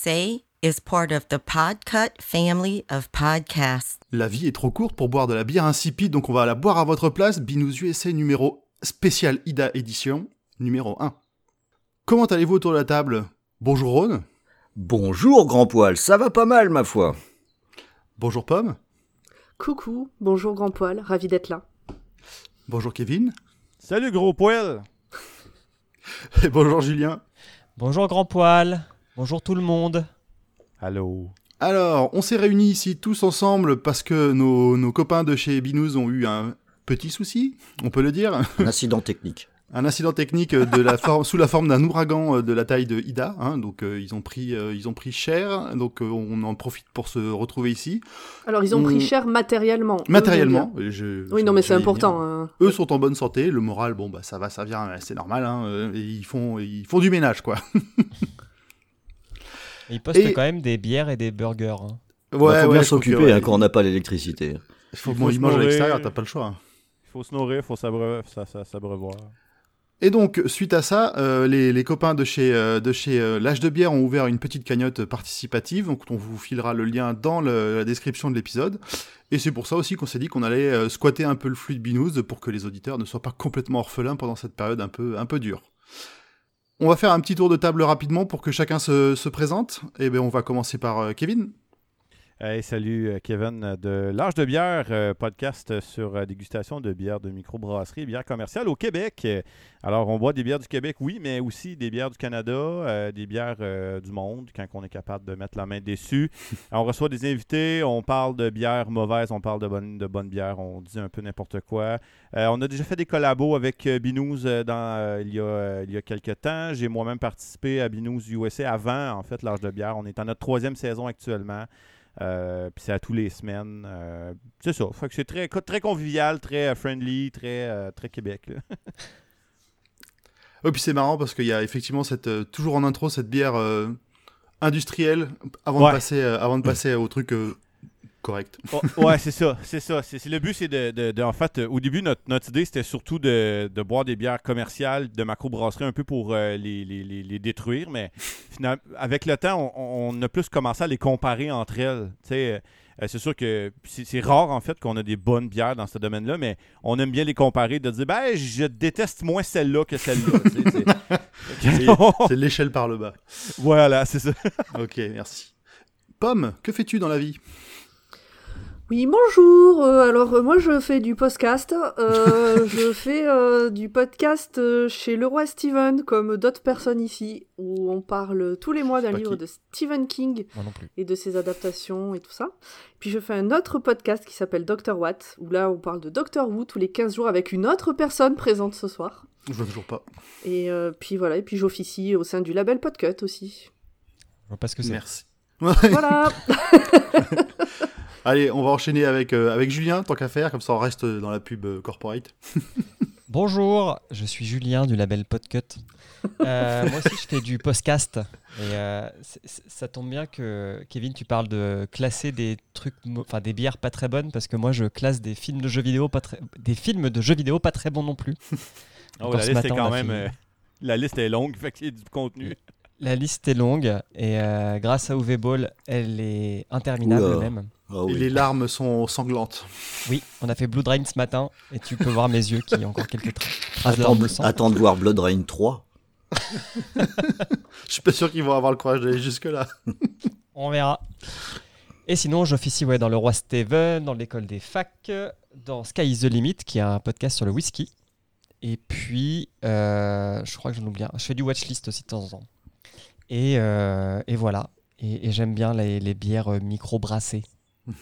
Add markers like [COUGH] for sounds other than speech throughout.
USA is part of the Podcut family of podcasts. La vie est trop courte pour boire de la bière insipide, donc on va la boire à votre place. Binous USA numéro spécial Ida édition numéro 1. Comment allez-vous autour de la table? Bonjour Ron. Bonjour grand poil, ça va pas mal ma foi. Bonjour Pomme. Coucou, bonjour grand poil, ravi d'être là. Bonjour Kevin. Salut gros poil. Et bonjour Julien. Bonjour grand poil. Bonjour tout le monde. Allô. Alors, on s'est réunis ici tous ensemble parce que nos, nos copains de chez Binous ont eu un petit souci, on peut le dire. Un incident technique. [LAUGHS] un incident technique de la forme, sous la forme d'un ouragan euh, de la taille de Ida. Hein, donc euh, ils ont pris, euh, ils ont pris cher. Donc euh, on en profite pour se retrouver ici. Alors ils ont On- pris cher matériellement. eux, Matériellement, je je-. Oui, non, mais c'est important. hein. Eux sont en bonne santé, le moral, bon bah ça va, ça vient, c'est normal. Hein, et ils font, ils font du ménage quoi. [LAUGHS] Ils postent Et- quand même des bières et des burgers. hein. Il faut bien s'occuper ouais, hein, quand on n'a pas l'électricité. Il faut faut mangent à l'extérieur, t'as pas le choix. hein. Il faut se nourrir, il faut s'abreuver. Ça, ça, s'abreuvoir. Et donc, suite à ça, euh, les, les copains de chez, euh, de chez euh, L'Âge de Bière ont ouvert une petite cagnotte participative, donc on vous filera le lien dans le- la description de l'épisode. Et c'est pour ça aussi qu'on s'est dit qu'on allait euh, squatter un peu le flux de Binous pour que les auditeurs ne soient pas complètement orphelins pendant cette période un peu, un peu dure. On va faire un petit tour de table rapidement pour que chacun se, se présente. Et bien, on va commencer par euh, Kevin. Hey, salut euh, Kevin euh, de L'Arche de bière, euh, podcast sur euh, dégustation de bières de microbrasserie, bières commerciales au Québec. Alors, on boit des bières du Québec, oui, mais aussi des bières du Canada, euh, des bières du monde, quand on est capable de mettre la main dessus. [LAUGHS] on reçoit des invités, on parle de bières mauvaises, on parle de bonnes de bières, on dit un peu n'importe quoi. On a déjà fait des collabos avec Binous dans, il, y a, il y a quelques temps. J'ai moi-même participé à Binous USA avant, en fait, L'Arche de bière. On est en notre troisième saison actuellement. Euh, puis c'est à tous les semaines. Euh, c'est ça. Fait que c'est très, très convivial, très euh, friendly, très, très Québec. Et [LAUGHS] puis c'est marrant parce qu'il y a effectivement cette, toujours en intro cette bière industrielle avant, Ouais. de passer, avant de passer au truc correct. Oh, ouais, c'est ça. C'est ça. C'est, le but, c'est de, de- de- En fait, euh, au début, notre, notre idée, c'était surtout de, de boire des bières commerciales de macrobrasserie un peu pour euh, les, les- les- les détruire. Mais finalement, avec le temps, on, on a plus commencé à les comparer entre elles. Euh, c'est sûr que c'est, rare, en fait, qu'on a des bonnes bières dans ce domaine-là, mais on aime bien les comparer, de dire, ben, je déteste moins celle-là que celle-là. [LAUGHS] [LAUGHS] C'est l'échelle par le bas. voilà, c'est ça. Ok, merci. Pomme, que fais-tu dans la vie? Oui, bonjour. euh, alors euh, moi je fais du podcast. euh, [LAUGHS] je fais euh, du podcast chez Leroy Steven, comme d'autres personnes ici, où on parle tous les mois d'un livre qui. de Stephen King et de ses adaptations et tout ça. Puis je fais un autre podcast qui s'appelle Dr. Watt, où là on parle de Doctor Who tous les 15 jours avec une autre personne présente ce soir. Je vois toujours pas. Et euh, puis voilà, et puis j'officie au sein du label Podcut aussi. Je vois pas ce que c'est. Merci. [LAUGHS] Voilà. [LAUGHS] Allez, on va enchaîner avec, euh, avec Julien, tant qu'à faire, comme ça on reste dans la pub euh, corporate. [LAUGHS] Bonjour, je suis Julien du label Podcut. Euh, moi aussi, je fais du podcast. Et euh, ça tombe bien que Kevin, tu parles de classer des trucs, enfin des bières pas très bonnes, parce que moi, je classe des films de jeux vidéo pas très, des films de jeux vidéo pas très bons non plus. Oh, Encore la liste est quand même. la liste est longue, fait qu'il y a du contenu. La liste est longue et euh, grâce à UV Ball, elle est interminable Oula. même. Ah Et les larmes sont sanglantes. Oui, on a fait Blood Rain ce matin et tu peux voir mes yeux qui ont encore quelques tra- traces de Attends, de sang. attends de voir Blood Rain 3. [LAUGHS] Je suis pas sûr qu'ils vont avoir le courage d'aller jusque-là. [LAUGHS] On verra. Et sinon, j'officie ouais, dans le Roi Steven, dans l'école des facs, dans Sky is the Limit, qui est un podcast sur le whisky. Et puis, euh, je crois que j'en oublie un. Je fais du watchlist aussi de temps en temps. Et, euh, et voilà. Et, et j'aime bien les, les bières euh, micro-brassées. [LAUGHS]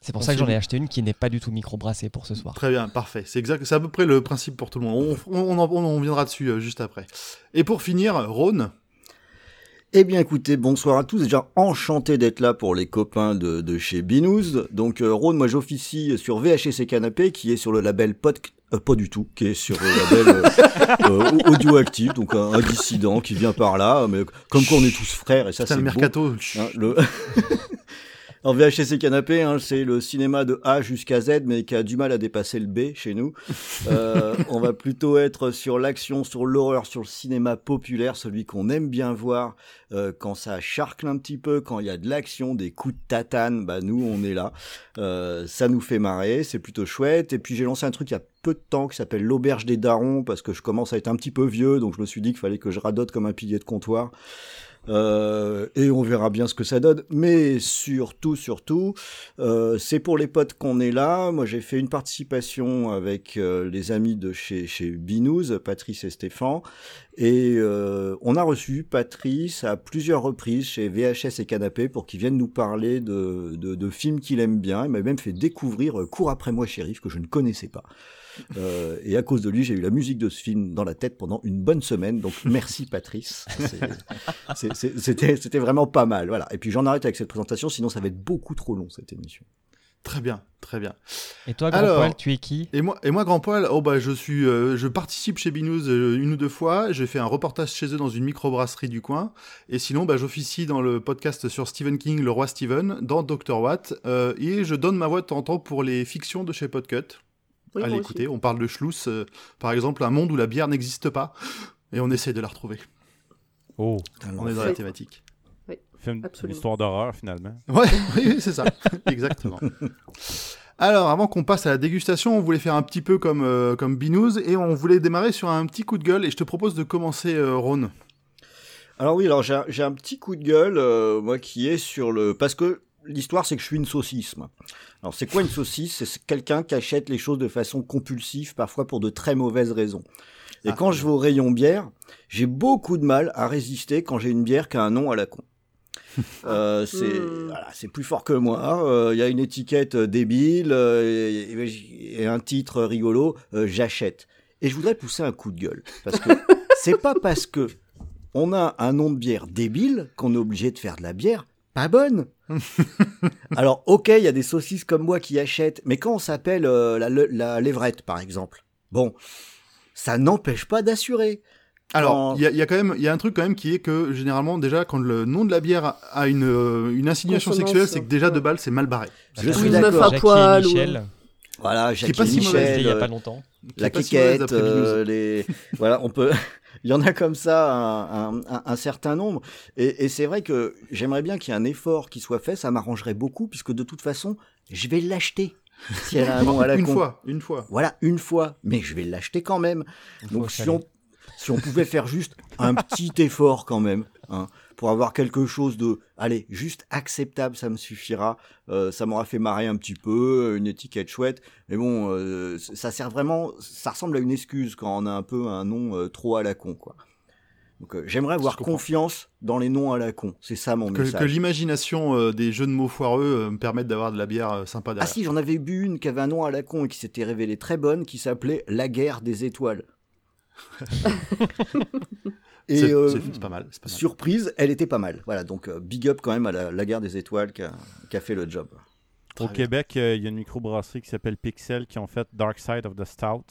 C'est pour On ça que j'en ai acheté une qui n'est pas du tout micro-brassée pour ce soir. Très bien, parfait. C'est exact, c'est à peu près le principe pour tout le monde. On, on, en- on viendra dessus euh, juste après. Et pour finir, Rhône. Eh bien écoutez, bonsoir à tous. Déjà enchanté d'être là pour les copains de, de chez Binous. Donc euh, Rhône, moi j'officie sur VHC Canapé qui est sur le label Pod... euh, pas du tout, qui est sur le label euh, [LAUGHS] euh, Audioactive, donc un, un dissident qui vient par là. Mais comme quoi on est tous frères et ça c'est le beau. mercato. Hein, le... [LAUGHS] En VHC Canapé, hein, c'est le cinéma de A jusqu'à Z, mais qui a du mal à dépasser le B chez nous. Euh, [LAUGHS] on va plutôt être sur l'action, sur l'horreur, sur le cinéma populaire, celui qu'on aime bien voir euh, quand ça charcle un petit peu, quand il y a de l'action, des coups de tatane. Bah nous, on est là. Euh, ça nous fait marrer, c'est plutôt chouette. Et puis j'ai lancé un truc il y a peu de temps qui s'appelle l'auberge des darons parce que je commence à être un petit peu vieux, donc je me suis dit qu'il fallait que je radote comme un pilier de comptoir. Euh, et on verra bien ce que ça donne. Mais surtout, surtout, euh, c'est pour les potes qu'on est là. Moi, j'ai fait une participation avec euh, les amis de chez, chez Binous, Patrice et Stéphane. Et euh, on a reçu Patrice à plusieurs reprises chez VHS et Canapé pour qu'il vienne nous parler de, de, de films qu'il aime bien. Il m'a même fait découvrir Cours après moi, shérif, que je ne connaissais pas. Euh, et à cause de lui, j'ai eu la musique de ce film dans la tête pendant une bonne semaine. Donc merci Patrice. C'était c'était vraiment pas mal. Voilà. Et puis j'en arrête avec cette présentation, sinon ça va être beaucoup trop long cette émission. Très bien, très bien. Et toi, Grand Alors- Poil, tu es qui? Et moi, et moi, Grand Poil, oh bah je suis, euh, je participe chez Binous euh, une ou deux fois. J'ai fait un reportage chez eux dans une microbrasserie du coin. Et sinon, bah j'officie dans le podcast sur Stephen King, le roi Stephen, dans Dr Watt. Euh, et je donne ma voix de temps en temps pour les fictions de chez Podcut. Oui, Allez moi écoutez, aussi. on parle de Schluss, euh, par exemple, un monde où la bière n'existe pas. Et on essaie de la retrouver. Oh, On est dans la thématique. film, une histoire d'horreur finalement. Ouais, [LAUGHS] oui, oui, c'est ça. [LAUGHS] Exactement. Alors, avant qu'on passe à la dégustation, on voulait faire un petit peu comme, euh, comme Binous et on voulait démarrer sur un petit coup de gueule. Et je te propose de commencer, euh, Ron. Alors oui, alors j'ai un- j'ai un petit coup de gueule, euh, moi, qui est sur le... Parce que l'histoire, c'est que je suis une saucisse, moi. Alors c'est quoi une saucisse? C'est quelqu'un qui achète les choses de façon compulsive, parfois pour de très mauvaises raisons. Et Ah. quand je vais au rayon bière, j'ai beaucoup de mal à résister quand j'ai une bière qui a un nom à la con. [LAUGHS] Euh, c'est Hmm. voilà, c'est plus fort que moi. Euh, Il y a une étiquette euh, débile euh, et, et- et un titre rigolo. euh, J'achète. Et je voudrais pousser un coup de gueule parce que [LAUGHS] c'est pas parce que on a un nom de bière débile qu'on est obligé de faire de la bière pas bonne. [LAUGHS] Alors, ok, il y a des saucisses comme moi qui achètent, mais quand on s'appelle euh, la, la levrette, par exemple, bon, ça n'empêche pas d'assurer. Alors, Quand- il y, a- il y a quand même, il y a un truc quand même qui est que généralement déjà quand le nom de la bière a une, euh, une insinuation Consonance, sexuelle, c'est que déjà de balle c'est mal barré. Je suis une d'accord. meuf à Jackie poil et ou- Michel, Voilà, Qui est Jackie pas si Michel, il y a euh, pas longtemps. Qui la si euh, les... voilà, on peut. [LAUGHS] Il y en a comme ça un, un- un- un certain nombre. Et, et c'est vrai que j'aimerais bien qu'il y ait un effort qui soit fait. Ça m'arrangerait beaucoup, puisque de toute façon, je vais l'acheter. Si elle a un [LAUGHS] nom à la une con. fois, une fois. Voilà, une fois. Mais je vais l'acheter quand même. Donc si on, si on pouvait faire juste un petit effort quand même, hein, pour avoir quelque chose de, allez, juste acceptable, ça me suffira. Euh, ça m'aura fait marrer un petit peu, une étiquette chouette. Mais bon, euh, ça sert vraiment, ça ressemble à une excuse quand on a un peu un nom euh, trop à la con, quoi. Donc j'aimerais avoir confiance dans les noms à la con. C'est ça mon Que, message. que l'imagination des jeux de mots foireux me permette d'avoir de la bière sympa Ah derrière. si, j'en avais bu une qui avait un nom à la con et qui s'était révélée très bonne, qui s'appelait La guerre des étoiles. [LAUGHS] et c'est euh, pas mal. c'est pas mal. surprise, elle était pas mal. Voilà, donc euh, big up quand même à la, la guerre des étoiles qui a, qui a fait le job. Très Au bien. Québec, euh, il y a une microbrasserie qui s'appelle Pixel qui ont fait Dark Side of the Stout,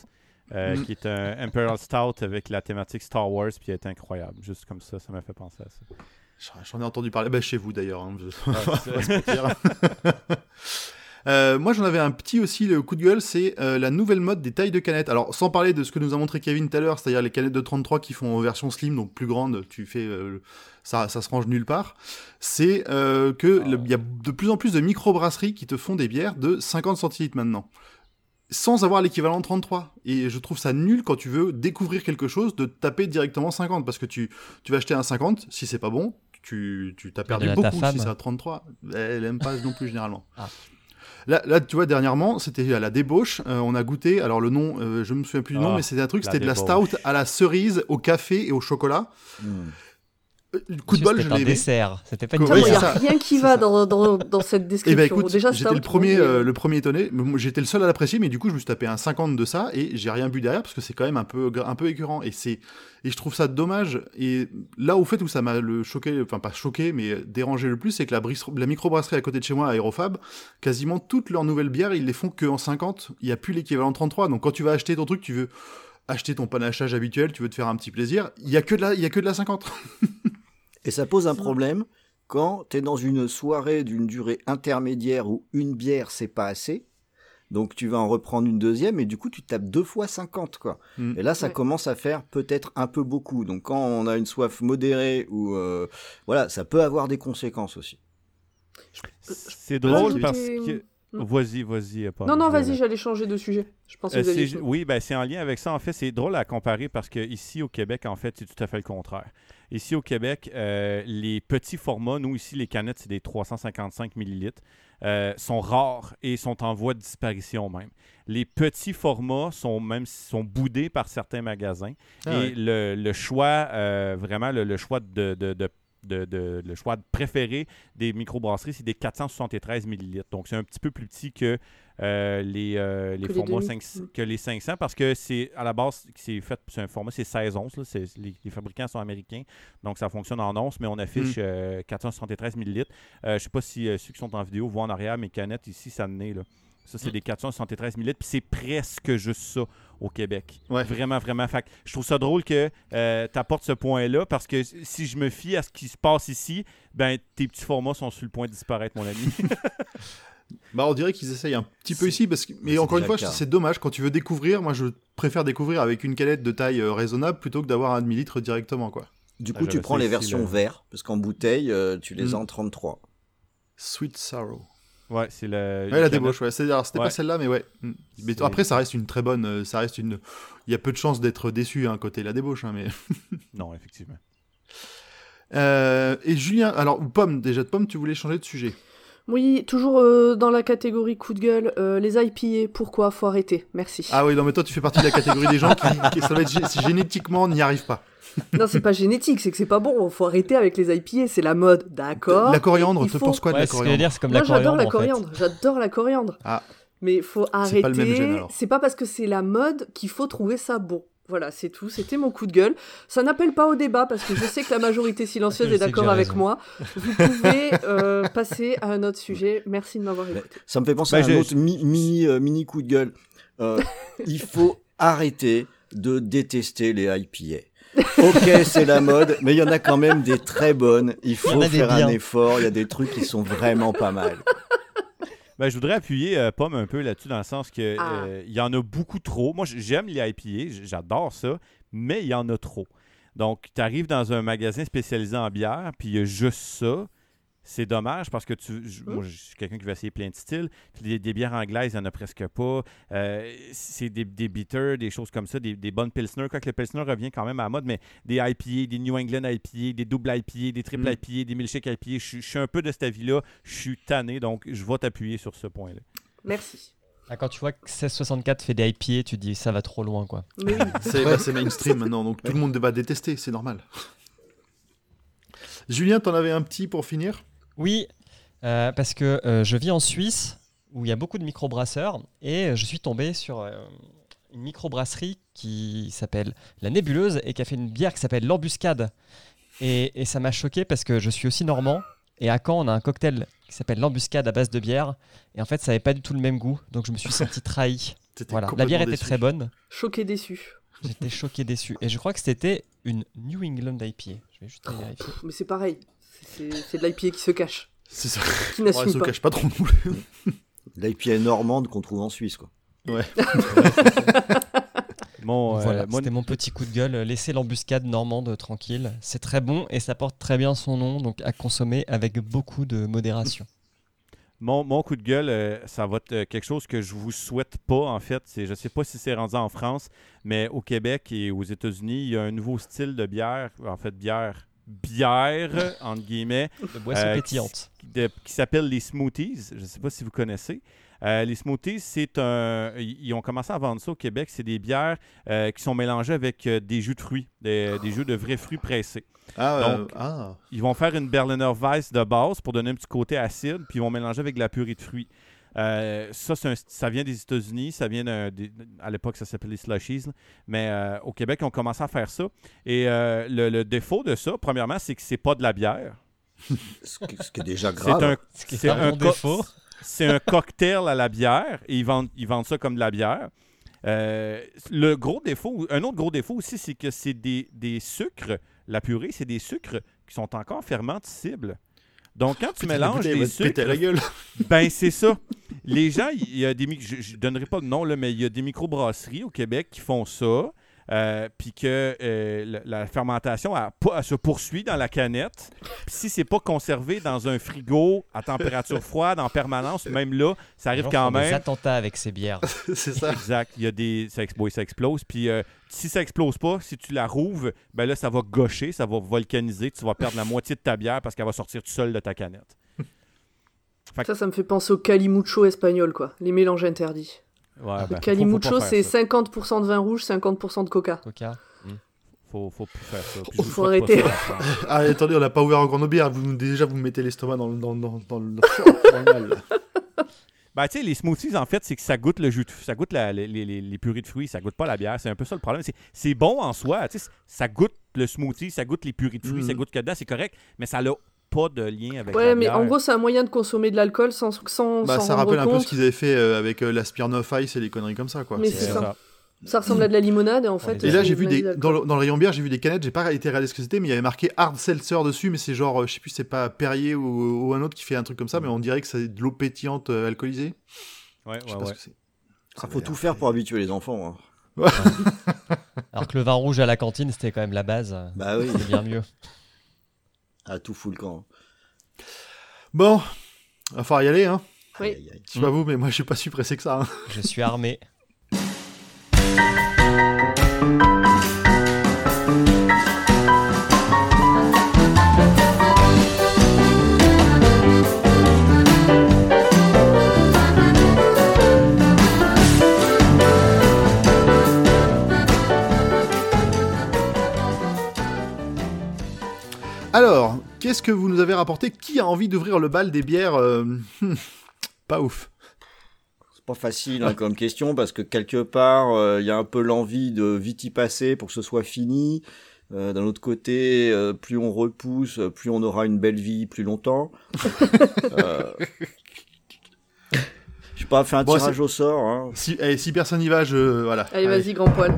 euh, Mm. qui est un Imperial Stout avec la thématique Star Wars, puis elle est incroyable. Juste comme ça, ça m'a fait penser à ça. J'en- ai entendu parler. Bah, chez vous d'ailleurs. hein. Je- [LAUGHS] Ouais, [LAUGHS] Euh, moi, j'en avais un petit aussi, le coup de gueule, c'est euh, la nouvelle mode des tailles de canettes. Alors, sans parler de ce que nous a montré Kevin tout à l'heure, c'est-à-dire les canettes de 33 qui font en version slim, donc plus grande, tu fais, euh, ça, ça se range nulle part. C'est que Ah. il y a de plus en plus de microbrasseries qui te font des bières de 50 centilitres maintenant. Sans avoir l'équivalent de 33. Et je trouve ça nul quand tu veux découvrir quelque chose de taper directement 50. Parce que tu, tu vas acheter un 50, si c'est pas bon, tu, tu t'as perdu beaucoup si c'est à 33. Elle aime pas non plus généralement. Ah. Là, là, tu vois, dernièrement, c'était à la débauche. euh, on a goûté, alors le nom, euh, je me souviens plus du nom, Ah, mais c'était un truc, c'était de la stout à la cerise, au café et au chocolat. Hmm. Euh, coup de bol, je C'était un l'ai aimé. dessert. C'était pas une il n'y a rien qui va dans, dans, dans cette Eh description. ben écoute, Déjà, j'étais le premier, euh, le premier étonné. J'étais le seul à l'apprécier, mais du coup, je me suis tapé un 50 de ça et j'ai rien bu derrière parce que c'est quand même un peu, un peu écœurant. Et c'est, et je trouve ça dommage. Et là, au fait où ça m'a le choqué, enfin pas choqué, mais dérangé le plus, c'est que la, bris- la microbrasserie à côté de chez moi, Aérofab, quasiment toutes leurs nouvelles bières, ils les font que en 50. Il n'y a plus l'équivalent de 33. Donc quand tu vas acheter ton truc, tu veux acheter ton panachage habituel, tu veux te faire un petit plaisir, il y a que de la, il y a que de la 50. [LAUGHS] Et ça pose un problème, quand tu es dans une soirée d'une durée intermédiaire où une bière c'est pas assez, donc tu vas en reprendre une deuxième et du coup tu tapes deux fois 50 quoi. Mm. Et là ça Ouais. commence à faire peut-être un peu beaucoup. Donc quand on a une soif modérée ou euh, voilà, ça peut avoir des conséquences aussi. C'est drôle parce que. Hmm. Vas-y, vas-y. Paul, Non, non, vas-y, j'allais changer de sujet. Je pensais Euh, que vous fini. oui, ben, c'est en lien avec ça. En fait, c'est drôle à comparer parce que ici au Québec, en fait, c'est tout à fait le contraire. Ici au Québec, euh, les petits formats, nous ici, les canettes, c'est des 355 millilitres, euh, sont rares et sont en voie de disparition même. Les petits formats sont même sont boudés par certains magasins Ah et le, le choix, euh, vraiment, le, le choix de, de- de- de- de- le choix préféré des microbrasseries, c'est des 473 millilitres. Donc, c'est un petit peu plus petit que euh, les, euh, les Que formats demi. 500 que les 500 parce que c'est à la base, c'est fait, c'est un format, c'est 16 onces. là, c'est- les, les fabricants sont américains, donc ça fonctionne en onces, mais on affiche euh, 473 millilitres. Euh, je ne sais pas si ceux qui sont en vidéo voient en arrière mes canettes ici, ça en est là. Ça, c'est des 473 millilitres, puis c'est presque juste ça au Québec. Ouais. Vraiment, vraiment. Fait que je trouve ça drôle que tu apportes ce point-là parce que si je me fie à ce qui se passe ici, ben tes petits formats sont sur le point de disparaître, mon ami. [LAUGHS] Bah, on dirait qu'ils essayent un petit peu ici, parce que... mais encore une fois, c'est dommage. Quand tu veux découvrir, moi, je préfère découvrir avec une canette de taille euh, raisonnable plutôt que d'avoir un demi-litre directement, quoi. Du Ah, coup, tu prends les versions là. verts parce qu'en bouteille, euh, tu les Mm. as en 33. Sweet Sorrow. Ouais, c'est le. Ouais, la débauche, ouais. C'était Ouais. pas celle-là, mais ouais. Mm. Mais après, ça reste une très bonne. euh, Ça reste une. Il y a peu de chances d'être déçu hein, côté la débauche, hein, mais. [LAUGHS] Non, effectivement. Euh, et Julien, alors, ou Pomme, déjà de Pomme, tu voulais changer de sujet. Oui, toujours euh, dans la catégorie coup de gueule, euh, les IPA, pourquoi Faut arrêter? Merci. Ah oui, non, mais toi, tu fais partie de la catégorie des gens qui, qui- ça va être gé- génétiquement, on n'y arrive pas. Non, c'est pas génétique, c'est que c'est pas bon. Faut arrêter avec les IPA, c'est la mode, d'accord La coriandre, Il tu faut- penses quoi de Ouais, la coriandre dire, c'est comme Moi, la j'adore coriandre. la coriandre. J'adore la coriandre. Ah. Mais faut pas arrêter. C'est pas parce que c'est la mode qu'il faut trouver ça bon. Voilà, c'est tout. C'était mon coup de gueule. Ça n'appelle pas au débat parce que je sais que la majorité silencieuse [LAUGHS] est d'accord avec raison. moi. Vous pouvez euh, passer à un autre sujet. Merci de m'avoir écouté. Ça me fait penser Bah, à un autre mi- mini, euh, mini coup de gueule. Euh, il faut [LAUGHS] arrêter de détester les IPA. Ok, c'est la mode, mais il y en a quand même des très bonnes. Il faut faire un effort. Il y a des trucs qui sont vraiment pas mal. Ben, je voudrais appuyer euh, Pomme un peu là-dessus dans le sens que Ah. euh, il y en a beaucoup trop. Moi, j'aime les IPA, j'adore ça, mais il y en a trop. Donc, tu arrives dans un magasin spécialisé en bière, puis il y a juste ça. C'est dommage parce que tu, j- moi, je suis quelqu'un qui veut essayer plein de styles. Puis des, des bières anglaises, il n'y en a presque pas. Euh, c'est des, des bitters, des choses comme ça, des, des bonnes pilsner. Quoique le pilsner revient quand même à la mode, mais des IPA, des New England IPA, des double IPA, des triple Mm. IPA, des milkshake IPA. Je, suis- je suis un peu de cet avis-là. Je suis tanné, donc je vais t'appuyer sur ce point-là. Merci. Ah, Quand tu vois que 1664 fait des IPA, tu te dis ça va trop loin quoi. Mais oui. [LAUGHS] C'est bah, c'est mainstream maintenant, donc tout le monde va détester, c'est normal. Julien, t'en avais un petit pour finir? Oui, euh, parce que euh, je vis en Suisse où il y a beaucoup de microbrasseurs et je suis tombé sur euh, une microbrasserie qui s'appelle La Nébuleuse et qui a fait une bière qui s'appelle l'Embuscade. Et, et ça m'a choqué parce que je suis aussi normand et à Caen on a un cocktail qui s'appelle l'Embuscade à base de bière et en fait ça n'avait pas du tout le même goût donc je me suis senti trahi. [LAUGHS] Voilà, la bière était déçu. très bonne. Choqué, déçu. J'étais choqué, déçu. Et je crois que c'était une New England IPA. Je vais juste. Mais c'est pareil. C'est de l'IPA qui se cache, C'est ça. qui Ouais, se pas. cache pas trop non plus. [LAUGHS] L'IPA normande qu'on trouve en Suisse, quoi. Mon, [LAUGHS] euh, voilà, c'était mon petit coup de gueule. Laissez l'embuscade normande tranquille. C'est très bon et ça porte très bien son nom, donc à consommer avec beaucoup de modération. [LAUGHS] mon, mon coup de gueule, euh, ça va être euh, quelque chose que je vous souhaite pas, en fait. C'est, je sais pas si c'est rendu en France, mais au Québec et aux États-Unis, il y a un nouveau style de bière, en fait, bière, bière, entre guillemets, [LAUGHS] De boisson Euh, pétillante. de- qui s'appelle les smoothies. Je ne sais pas si vous connaissez. Euh, les smoothies, c'est un. Ils ont commencé à vendre ça au Québec. C'est des bières euh, qui sont mélangées avec euh, des jus de fruits, des, des jus de vrais fruits pressés. Ah, euh, Donc- ah. Ils vont faire une Berliner Weiss de base pour donner un petit côté acide, puis ils vont mélanger avec de la purée de fruits. Euh, ça, c'est un- ça vient des États-Unis, ça vient d'un- à l'époque, ça s'appelait les slushies, là. mais euh, au Québec, on commence à faire ça. Et euh, le, le défaut de ça, premièrement, c'est que c'est pas de la bière. Ce qui, ce qui est déjà C'est grave. un, c'est un un bon co- défaut. c'est un cocktail à la bière et ils vendent, ils vendent ça comme de la bière. Euh, le gros défaut, un autre gros défaut aussi, c'est que c'est des, des sucres. La purée, c'est des sucres qui sont encore fermenticibles. Donc, quand tu mélanges les sucres, la gueule. ben c'est ça. Les gens, il y a des je, ne donnerai pas de nom, là, mais il y a des microbrasseries au Québec qui font ça. euh, puis que euh, la, la fermentation elle, se poursuit dans la canette. Puis si c'est pas conservé dans un frigo à température [LAUGHS] froide en permanence, même là, ça arrive quand font Des même. attentats avec ces bières. [LAUGHS] c'est ça. Exact. Il y a des. Ça explose. Puis euh, si ça explose pas, si tu la rouves, ben là, ça va gaucher, ça va volcaniser. Tu vas perdre la moitié de ta bière parce qu'elle va sortir tout seul de ta canette. Ça, ça me fait penser au calimucho espagnol, quoi. Les mélanges interdits. Ouais, Le ben, faut- faut calimucho, c'est ça. 50% de vin rouge, 50% de coca. Coca. Faut, faut plus faire ça. Puis Faut souhaite arrêter. [LAUGHS] Ah, attendez, on n'a pas ouvert encore nos bières. Vous, déjà, vous me mettez l'estomac dans, le- dans, dans, dans, le- dans [LAUGHS] le mal. là. Ben, tu sais, les smoothies, en fait, c'est que ça goûte le jus, de- ça goûte la- les, les, purées de fruits, ça goûte pas la bière. C'est un peu ça le problème. C'est- bon en soi, ça goûte le smoothie, ça goûte les purées de fruits, ça goûte que dedans, c'est correct, mais ça n'a pas de lien avec Ouais, la mais bière. en gros, c'est un moyen de consommer de l'alcool sans sans Bah, s'en ça rappelle un peu ce qu'ils avaient fait euh, avec euh, la Smirnoff Ice et les conneries comme ça, quoi. Mais C'est- ça. Ça ressemble à de la limonade et en fait. Et Et là, j'ai vu des, dans, le, dans le rayon bière, j'ai vu des canettes. J'ai pas été ce que c'était, mais il y avait marqué hard seltzer dessus, mais c'est genre, euh, je sais plus, c'est pas Perrier ou, ou un autre qui fait un truc comme ça, mais on dirait que c'est de l'eau pétillante euh, alcoolisée. Ouais, ouais, ouais. Ça faut a tout faire pour habituer les enfants. hein. [LAUGHS] Alors que le vin rouge à la cantine, c'était quand même la base. Bah oui, C'est bien mieux. À tout fout le camp. Bon, va falloir y aller, hein. Oui. Aïe, aïe, aïe. Je sais pas vous, mais moi, je suis pas si pressé que ça. hein. Je suis armé. [LAUGHS] Alors, qu'est-ce que vous nous avez rapporté Qui a envie d'ouvrir le bal des bières euh, [LAUGHS] Pas ouf. C'est pas facile hein, comme question parce que quelque part, euh, il y a un peu l'envie de vite y passer pour que ce soit fini. Euh, D'un autre côté, euh, plus on repousse, plus on aura une belle vie plus longtemps. [LAUGHS] euh... Je sais pas, fait un Bon, tirage au sort. Hein. Si, eh, si personne n'y va, je. Voilà. Allez, vas-y, grand poil.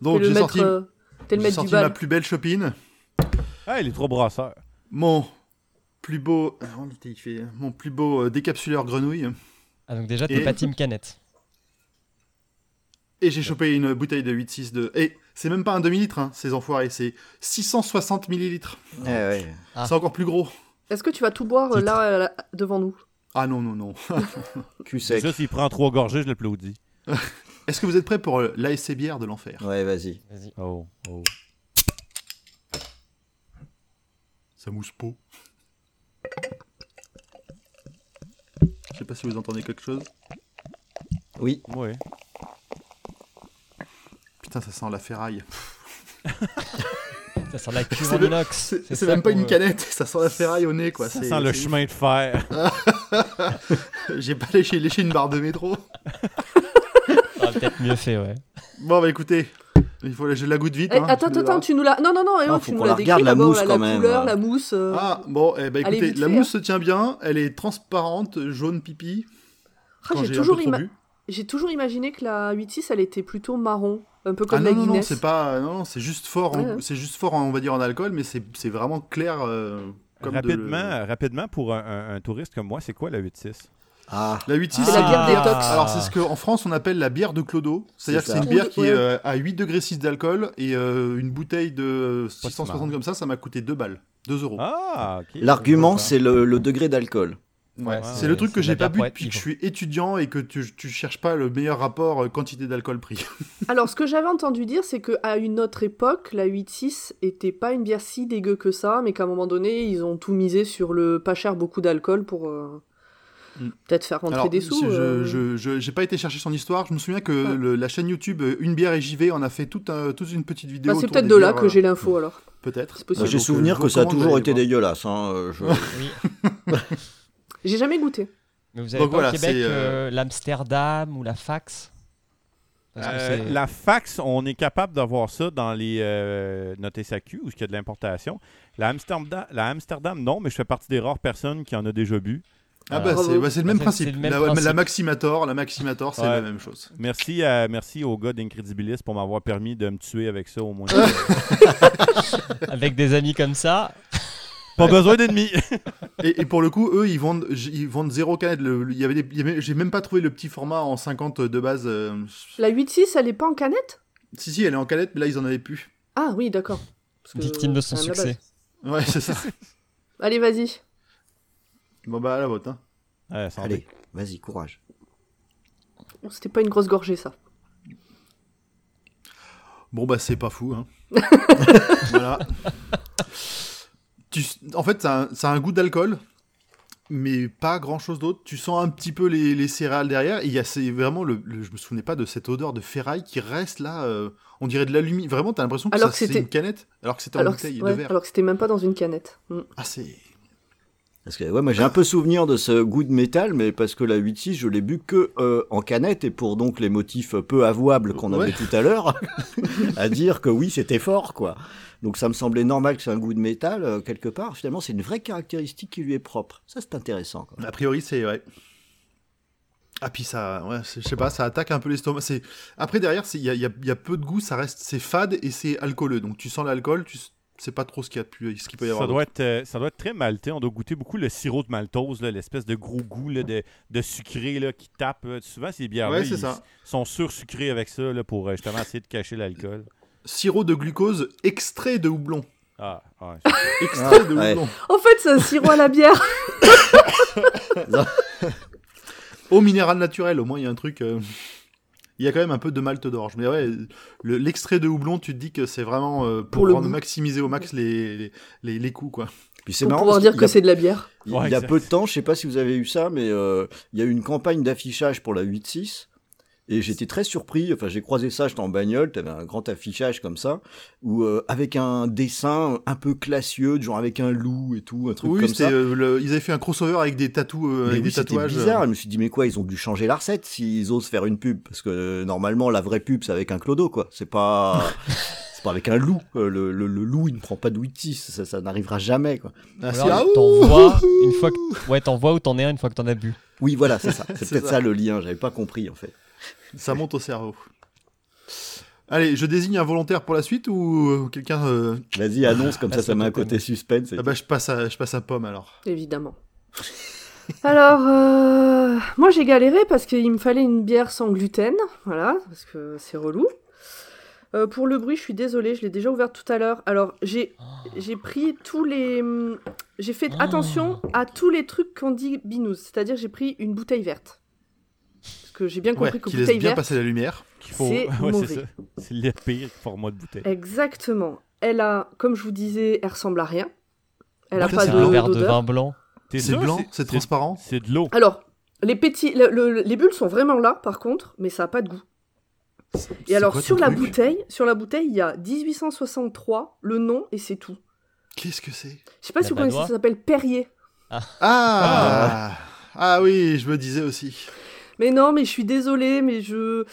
Donc, j'ai sorti, euh, le sorti ma plus belle chopine. Ah, les trois brasseurs. Mon plus beau. il fait- Mon plus beau euh, décapsuleur grenouille. Ah, donc déjà, t'es Et- pas team canette. Et j'ai chopé une bouteille de 8,6 de. Et c'est même pas un demi-litre, hein, ces enfoirés, c'est 660 millilitres. Eh ouais. Ah. C'est encore plus gros. Est-ce que tu vas tout boire euh, Titre. là, euh, là, devant nous? Ah non, non, non. [LAUGHS] Cul sec. Déjà, s'il prend trois gorgées, je l'applaudis. [LAUGHS] Est-ce que vous êtes prêts pour euh, l'ASC bière de l'enfer? Ouais, vas-y. Vas-y. Oh, oh. Ça mousse pas. Je sais pas si vous entendez quelque chose. Oui. Ouais. Putain, ça sent la ferraille. Ça sent la cuve [LAUGHS] C'est en le- inox. C'est même pas une canette, ça sent la ferraille au nez, quoi. Ça sent le chemin de fer. [LAUGHS] J'ai pas léché, léché une barre de métro. Ah, peut-être mieux fait, ouais. Bon, bah écoutez, il faut je la goûte vite. Eh, hein, Attends, attends, tu nous l'as. Non, non, non, Ah, faut tu nous la regarde, la d'abord, mousse, quand la même. couleur, la mousse. euh. Ah, bon, eh ben écoutez, la fait, mousse se tient bien, elle est transparente, jaune pipi. Ah, quand j'ai toujours, ima- toujours imaginé que la 8.6 elle était plutôt marron, un peu Ah comme non, la non, non, Guinness. c'est pas. Non, non, c'est juste fort, en- Ouais. c'est juste fort, en- on va dire, en alcool, mais c'est vraiment clair. euh, comme de rapidement, le- rapidement, pour un, un- un touriste comme moi, c'est quoi la 8-6 Ah, La 8-6, C'est la bière détox. Alors, c'est ce qu'en France on appelle la bière de Clodo. C'est-à-dire que C'est une bière qui est euh, à 8 degrés 6 d'alcool et euh, une bouteille de Pas si 660 mal. comme ça, ça m'a coûté 2 balles. 2 euros. Ah, ok. l'argument, c'est le, le degré d'alcool. Ouais, Ouais, c'est le truc que j'ai pas bu depuis que je suis étudiant et que tu, tu cherches pas le meilleur rapport euh, quantité d'alcool-prix. [LAUGHS] Alors, ce que j'avais entendu dire, c'est qu'à une autre époque, la 8.6 était pas une bière si dégueu que ça, mais qu'à un moment donné, ils ont tout misé sur le pas cher, beaucoup d'alcool pour euh. Peut-être faire rentrer Alors, des sous. je, euh. je, je- j'ai pas été chercher son histoire. Je me souviens que Ouais. le- la chaîne YouTube euh, Une bière et JV en a fait toute, un- toute une petite vidéo. Bah, c'est peut-être de là bières, que euh, j'ai l'info alors. Peut-être. Possible. j'ai souvenir euh, que ça a toujours été voir. dégueulasse. Hein. euh, je- Oui. J'ai jamais goûté. Mais vous avez Donc pas voilà, au Québec euh, euh, l'Amsterdam ou la fax? Euh, la fax, on est capable d'avoir ça dans les euh, notre SAQ où il y a de l'importation. La Amsterdam, la Amsterdam, non, mais je fais partie des rares personnes qui en a déjà bu. Ah bah, c'est, bah, c'est le Bah, même c'est- principe. c'est le même la, principe. la Maximator, la Maximator, c'est Ouais. la même chose. Merci, à, merci au gars d'Incredibilis pour m'avoir permis de me tuer avec ça au moins. [LAUGHS] [LAUGHS] Avec des amis comme ça, Pas besoin d'ennemis. [LAUGHS] Et, et pour le coup, eux, ils vendent, ils vendent zéro canette. Le- le- il y avait avait- J'ai même pas trouvé le petit format en 50 de base. euh, La 8.6, elle est pas en canette? Si, si, elle est en canette, mais là, ils en avaient plus. Ah oui, d'accord. Victime de son la succès. Ouais, c'est ça. Allez, vas-y. Bon, bah, à la vôtre. Hein. Ouais. Allez, vas-y, courage. C'était pas une grosse gorgée, ça. Bon, bah, c'est pas fou. Hein. [LAUGHS] voilà. Tu, en fait, ça a, un- ça a un goût d'alcool, mais pas grand chose d'autre. Tu sens un petit peu les, les céréales derrière. Et il y a c'est vraiment le, le- Je me souvenais pas de cette odeur de ferraille qui reste là. euh, on dirait de l'aluminium. Vraiment, t'as l'impression que Alors ça, que c'est c'était- une canette, alors que c'était en Alors que, bouteille ouais, de verre. alors que c'était même pas dans une canette. Mm. Ah, c'est. Parce que ouais, moi j'ai un peu souvenir de ce goût de métal, mais parce que la 8.6, je l'ai bu que euh, en canette et pour donc les motifs peu avouables qu'on Ouais. avait tout à l'heure, [LAUGHS] à dire que oui, c'était fort, quoi. Donc ça me semblait normal que c'est un goût de métal euh, quelque part. Finalement, c'est une vraie caractéristique qui lui est propre. Ça, c'est intéressant. Quoi. A priori, c'est ouais. Ah puis ça, ouais, je sais pas, ça attaque un peu l'estomac. C'est après derrière, il y a, y a- y a peu de goût, ça reste, c'est fade et c'est alcooleux. Donc tu sens l'alcool, tu sais pas trop ce qu'il y a de plus, ce qu'il peut y avoir. Ça doit, être, euh, ça doit être très maltais. On doit goûter beaucoup le sirop de maltose, l'espèce de gros goût là, de, de sucré là, qui tape. là. Souvent, ces bières-là, Ouais, c'est ils ça. sont sursucrés avec ça là, pour euh, justement essayer de cacher l'alcool. Sirop de glucose extrait de houblon. Ah, ouais. [LAUGHS] Extrait de ouais. houblon. En fait, c'est un sirop à la bière. [LAUGHS] [LAUGHS] Eau minérale naturelle, au moins il y a un truc. euh, Il y a quand même un peu de malte d'orge. Mais ouais, le- l'extrait de houblon, tu te dis que c'est vraiment euh, pour, rendre- maximiser au max les, les, les, les coups, quoi. Puis c'est Pour marrant pouvoir dire que c'est de la bière. Il, Ouais, il y a peu de temps, je sais pas si vous avez eu ça, mais euh, il y a eu une campagne d'affichage pour la 8.6. Et j'étais très surpris, enfin j'ai croisé ça, j'étais en bagnole, t'avais un grand affichage comme ça, où euh, avec un dessin un peu classieux, genre avec un loup et tout, un truc Oui, comme ça. euh, le- ils avaient fait un crossover avec des tatous, euh, avec oui, des c'était tatouages. euh, bizarre, je me suis dit mais quoi, ils ont dû changer la recette s'ils osent faire une pub, parce que euh, normalement la vraie pub c'est avec un clodo quoi, c'est pas... [LAUGHS] C'est pas avec un loup, Euh, le, le, le loup il ne prend pas de 8-6, ça, ça n'arrivera jamais quoi. Ah, ah, t'en vois une fois [LAUGHS] que... Ouais, t'en vois ou t'en es un une fois que t'en as bu. Oui voilà, c'est ça, [LAUGHS] c'est C'est peut-être ça. ça le lien, j'avais pas compris en fait. Ça monte au cerveau. Allez, je désigne un volontaire pour la suite ou euh, quelqu'un. euh, Vas-y, annonce, comme ça, ça met un côté suspense. et Ah bah, je passe à, je passe à pomme alors. Évidemment. [LAUGHS] Alors, euh, moi j'ai galéré parce qu'il me fallait une bière sans gluten, voilà, parce que c'est relou. Euh, pour le bruit, je suis désolée, je l'ai déjà ouverte tout à l'heure. Alors, j'ai j'ai pris tous les... J'ai fait attention à tous les trucs qu'on dit binous, c'est-à-dire j'ai pris une bouteille verte. Parce que j'ai bien compris Ouais, que qui laisse bouteille bien verte, passer la lumière. Faut... C'est [LAUGHS] ouais, c'est. C'est le pire format de bouteille. Exactement. Elle a, comme je vous disais, elle ressemble à rien. Elle a pas c'est de un verre de vin blanc. C'est blanc, c'est transparent. C'est de l'eau. Alors, les petits, le- le- les bulles sont vraiment là, par contre, mais ça a pas de goût. Et C'est alors, sur la bouteille, sur la bouteille, il y a 1863, le nom, et c'est tout. Qu'est-ce que c'est? Je sais pas La si vous connaissez, ça s'appelle Perrier. ah, ah oui, je me disais aussi. Mais non, mais je suis désolée, mais je...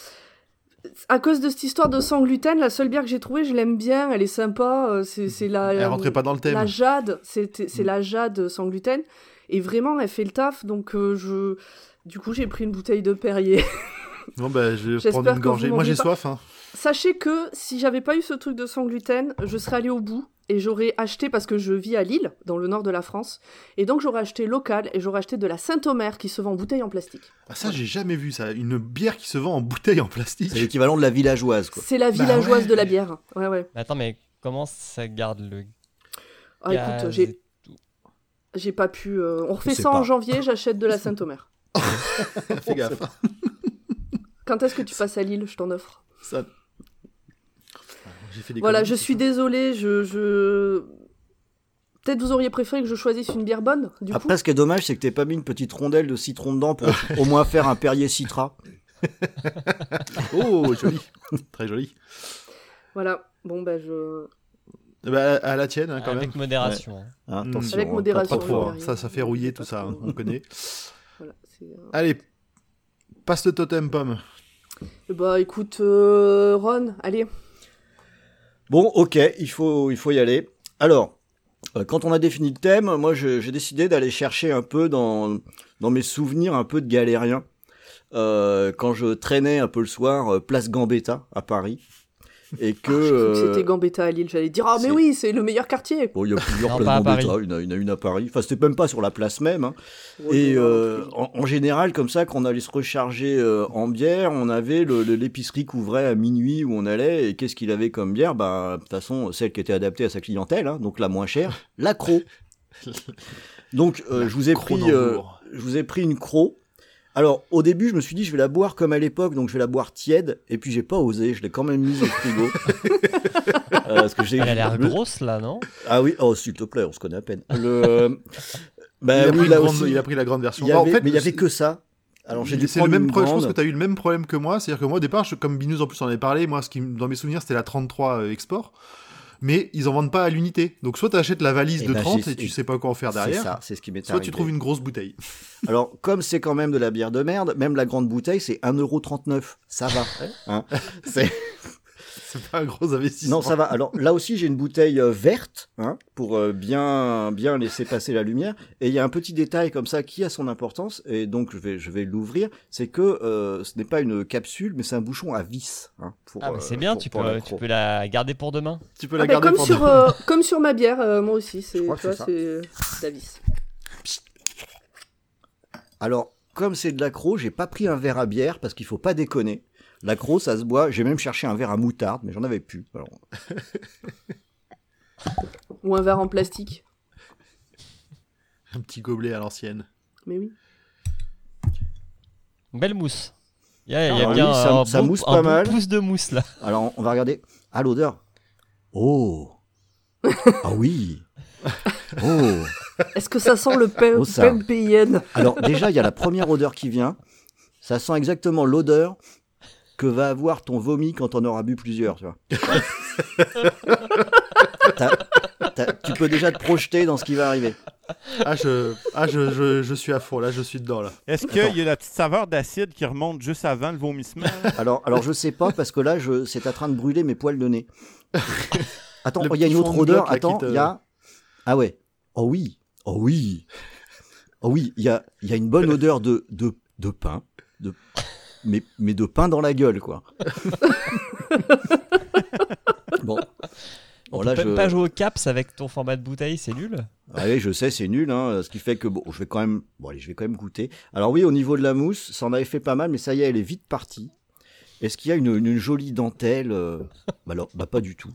À cause de cette histoire de sans gluten, la seule bière que j'ai trouvée, je l'aime bien, elle est sympa, euh, c'est la... Elle rentrait pas dans le thème. La jade, c'est Mm. la jade sans gluten. Et vraiment, elle fait le taf. Donc, euh, je. Du coup, j'ai pris une bouteille de Perrier. [LAUGHS] Bon bah, je vais J'espère prendre une que gorgée. Moi j'ai soif. Hein. Sachez que si j'avais pas eu ce truc de sans gluten, je serais allée au bout et j'aurais acheté parce que je vis à Lille, dans le nord de la France, et donc j'aurais acheté local et j'aurais acheté de la Saint-Omer qui se vend en bouteille en plastique. Ah, ça j'ai jamais vu ça. Une bière qui se vend en bouteille en plastique. C'est l'équivalent de la villageoise, quoi. C'est la Bah villageoise ouais. de la bière. Ouais, ouais. Mais attends, mais comment ça garde le Ah, gaz écoute, j'ai j'ai pas pu. euh, On refait ça en janvier, j'achète de la Saint-Omer. [LAUGHS] Fais gaffe. Quand est-ce que tu passes à Lille Je t'en offre? Ça- fait des Voilà, je suis désolée, je. je... Peut-être vous auriez préféré que je choisisse une bière bonne, du coup Après, ce qui est dommage, c'est que t'aies pas mis une petite rondelle de citron dedans pour au moins faire un Perrier Citra. [LAUGHS] Oh, joli. Très joli. Voilà, bon, ben je. Ben, à la tienne hein, quand Avec même. modération. hein. Hein, Mm. attention, Avec hein, modération, pas trop hein. Ça, ça fait rouiller tout ça. hein, On connaît. [LAUGHS] Voilà, euh, Allez, passe le totem pomme. Bah écoute, euh, Ron, allez. Bon, ok, il faut, il faut y aller. Alors, euh, quand on a défini le thème, moi, j'ai décidé d'aller chercher un peu dans, dans mes souvenirs un peu de galérien. Euh, quand je traînais un peu le soir, euh, place Gambetta à Paris. Et que. Ah, que euh, c'était Gambetta à Lille. J'allais dire, ah, mais oui, c'est le meilleur quartier. Bon, il y a plusieurs Non, places Gambetta, Paris. il y en a- une à Paris. Enfin, c'était même pas sur la place même. hein. Ouais, Et euh, en, en général, comme ça, quand on allait se recharger euh, en bière, on avait l'épicerie qu'ouvrait à minuit où on allait. Et qu'est-ce qu'il avait comme bière? Bah, de toute façon, celle qui était adaptée à sa clientèle, hein, donc la moins chère, la Cro. [LAUGHS] Donc, euh, je vous ai pris, euh, je vous ai pris une Cro. Alors, au début, je me suis dit, je vais la boire comme à l'époque, donc je vais la boire tiède. Et puis, j'ai pas osé, je l'ai quand même mise au frigo. [LAUGHS] Euh, parce que j'ai- Elle a l'air grosse là, non? Ah oui, oh, s'il te plaît, on se connaît à peine. Le... [LAUGHS] bah, il, a oui, pris là grande- aussi, il a pris la grande version. il Bah, avait- en fait, mais il y avait que ça. Alors j'ai c'est le même problème. Je pense grande. que tu as eu le même problème que moi. C'est-à-dire que moi, au départ, je- comme Binous en plus en avait parlé, moi, ce qui, dans mes souvenirs, c'était la 33 euh, export. Mais ils en vendent pas à l'unité. Donc soit tu achètes la valise Eh de ben, 30 j'ai- et tu sais pas quoi en faire C'est derrière. ça, c'est ce qui m'est Soit tu trouves une grosse bouteille. [LAUGHS] Alors, comme c'est quand même de la bière de merde, même la grande bouteille, c'est 1,39€. Ça va. hein. C'est- C'est pas un gros investissement. non, ça va. Alors, là aussi, j'ai une bouteille euh, verte, hein, pour euh, bien, bien laisser passer la lumière. Et il y a un petit détail comme ça qui a son importance, et donc je vais, je vais l'ouvrir. C'est que euh, ce n'est pas une capsule, mais c'est un bouchon à vis. hein, pour, Ah, mais euh, c'est bien, pour- tu pour peux, la tu peux la garder pour demain. Tu peux Ah la bah, garder comme, pour sur, euh, comme sur ma bière, euh, moi aussi, c'est c'est Davis. Alors, comme c'est de l'accro, j'ai pas pris un verre à bière parce qu'il faut pas déconner. L'accro, ça se boit. J'ai même cherché un verre à moutarde, mais j'en avais plus. Alors, [LAUGHS] Ou un verre en plastique. un petit gobelet à l'ancienne. Mais oui. Belle mousse. Il y a, il y a Ah bien oui, ça- un, ça bon- mousse un pas bon mal. pouce de mousse là. alors, on va regarder. Ah, l'odeur. Oh. [LAUGHS] Ah oui. Oh. Est-ce que ça sent le pain, Oh, Alors, déjà, il y a la première odeur qui vient. Ça sent exactement l'odeur que va avoir ton vomi quand on aura bu plusieurs, tu vois. [LAUGHS] Tu peux déjà te projeter dans ce qui va arriver. Ah, je, ah je, je, je suis à fond. Là, je suis dedans. là. Est-ce qu'il y a la petite saveur d'acide qui remonte juste avant le vomissement? Alors, alors je sais pas parce que là, je, c'est en train de brûler mes poils de nez. [LAUGHS] Attends, Le il y a une autre odeur. bloc, là, qui Attends, te- il y a. Ah ouais. Oh oui. Oh oui. Oh oui. Il y a, il y a une bonne [LAUGHS] odeur de, de, de pain. Mais, mais de pain dans la gueule, quoi. [LAUGHS] bon. On Bon, peut là, je... pas jouer au caps avec ton format de bouteille, c'est nul. Ah oui, je sais, c'est nul, hein, ce qui fait que bon, je vais quand même, bon allez, je vais quand même goûter. Alors oui, au niveau de la mousse, ça en avait fait pas mal, mais ça y est, elle est vite partie. Est-ce qu'il y a une, une jolie dentelle euh, Bah alors, bah pas du tout.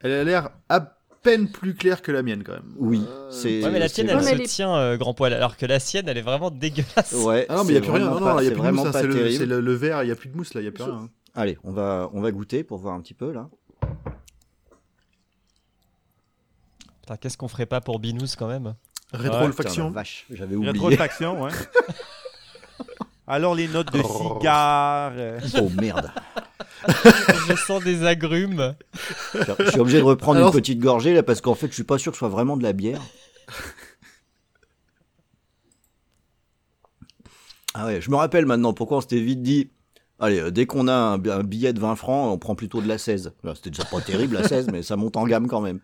Elle a l'air à peine plus claire que la mienne, quand même. Oui, Euh, c'est. Ouais, mais la tienne, Ouais, elle se tient euh, grand poil, alors que la sienne, elle est vraiment dégueulasse. Ouais. Ah non, mais il n'y a plus rien. Non, non, il n'y a c'est plus de mousse. vraiment hein, pas C'est le, le, le verre, il n'y a plus de mousse là, il n'y a plus rien. hein. Allez, on va, on va goûter pour voir un petit peu là. Putain, qu'est-ce qu'on ferait pas pour Binous quand même? Rétro-olfaction. la vache, j'avais oublié. Rétrofaction, ouais. [LAUGHS] Alors, les notes de cigare. euh, Oh merde. [LAUGHS] Je sens des agrumes. Je suis obligé de reprendre Alors- une petite gorgée là parce qu'en fait, je suis pas sûr que ce soit vraiment de la bière. Ah ouais, je me rappelle maintenant pourquoi on s'était vite dit. Allez, euh, dès qu'on a un, bi- un billet de 20 francs, on prend plutôt de la 16. Là, C'était déjà pas terrible la 16, mais ça monte en gamme quand même.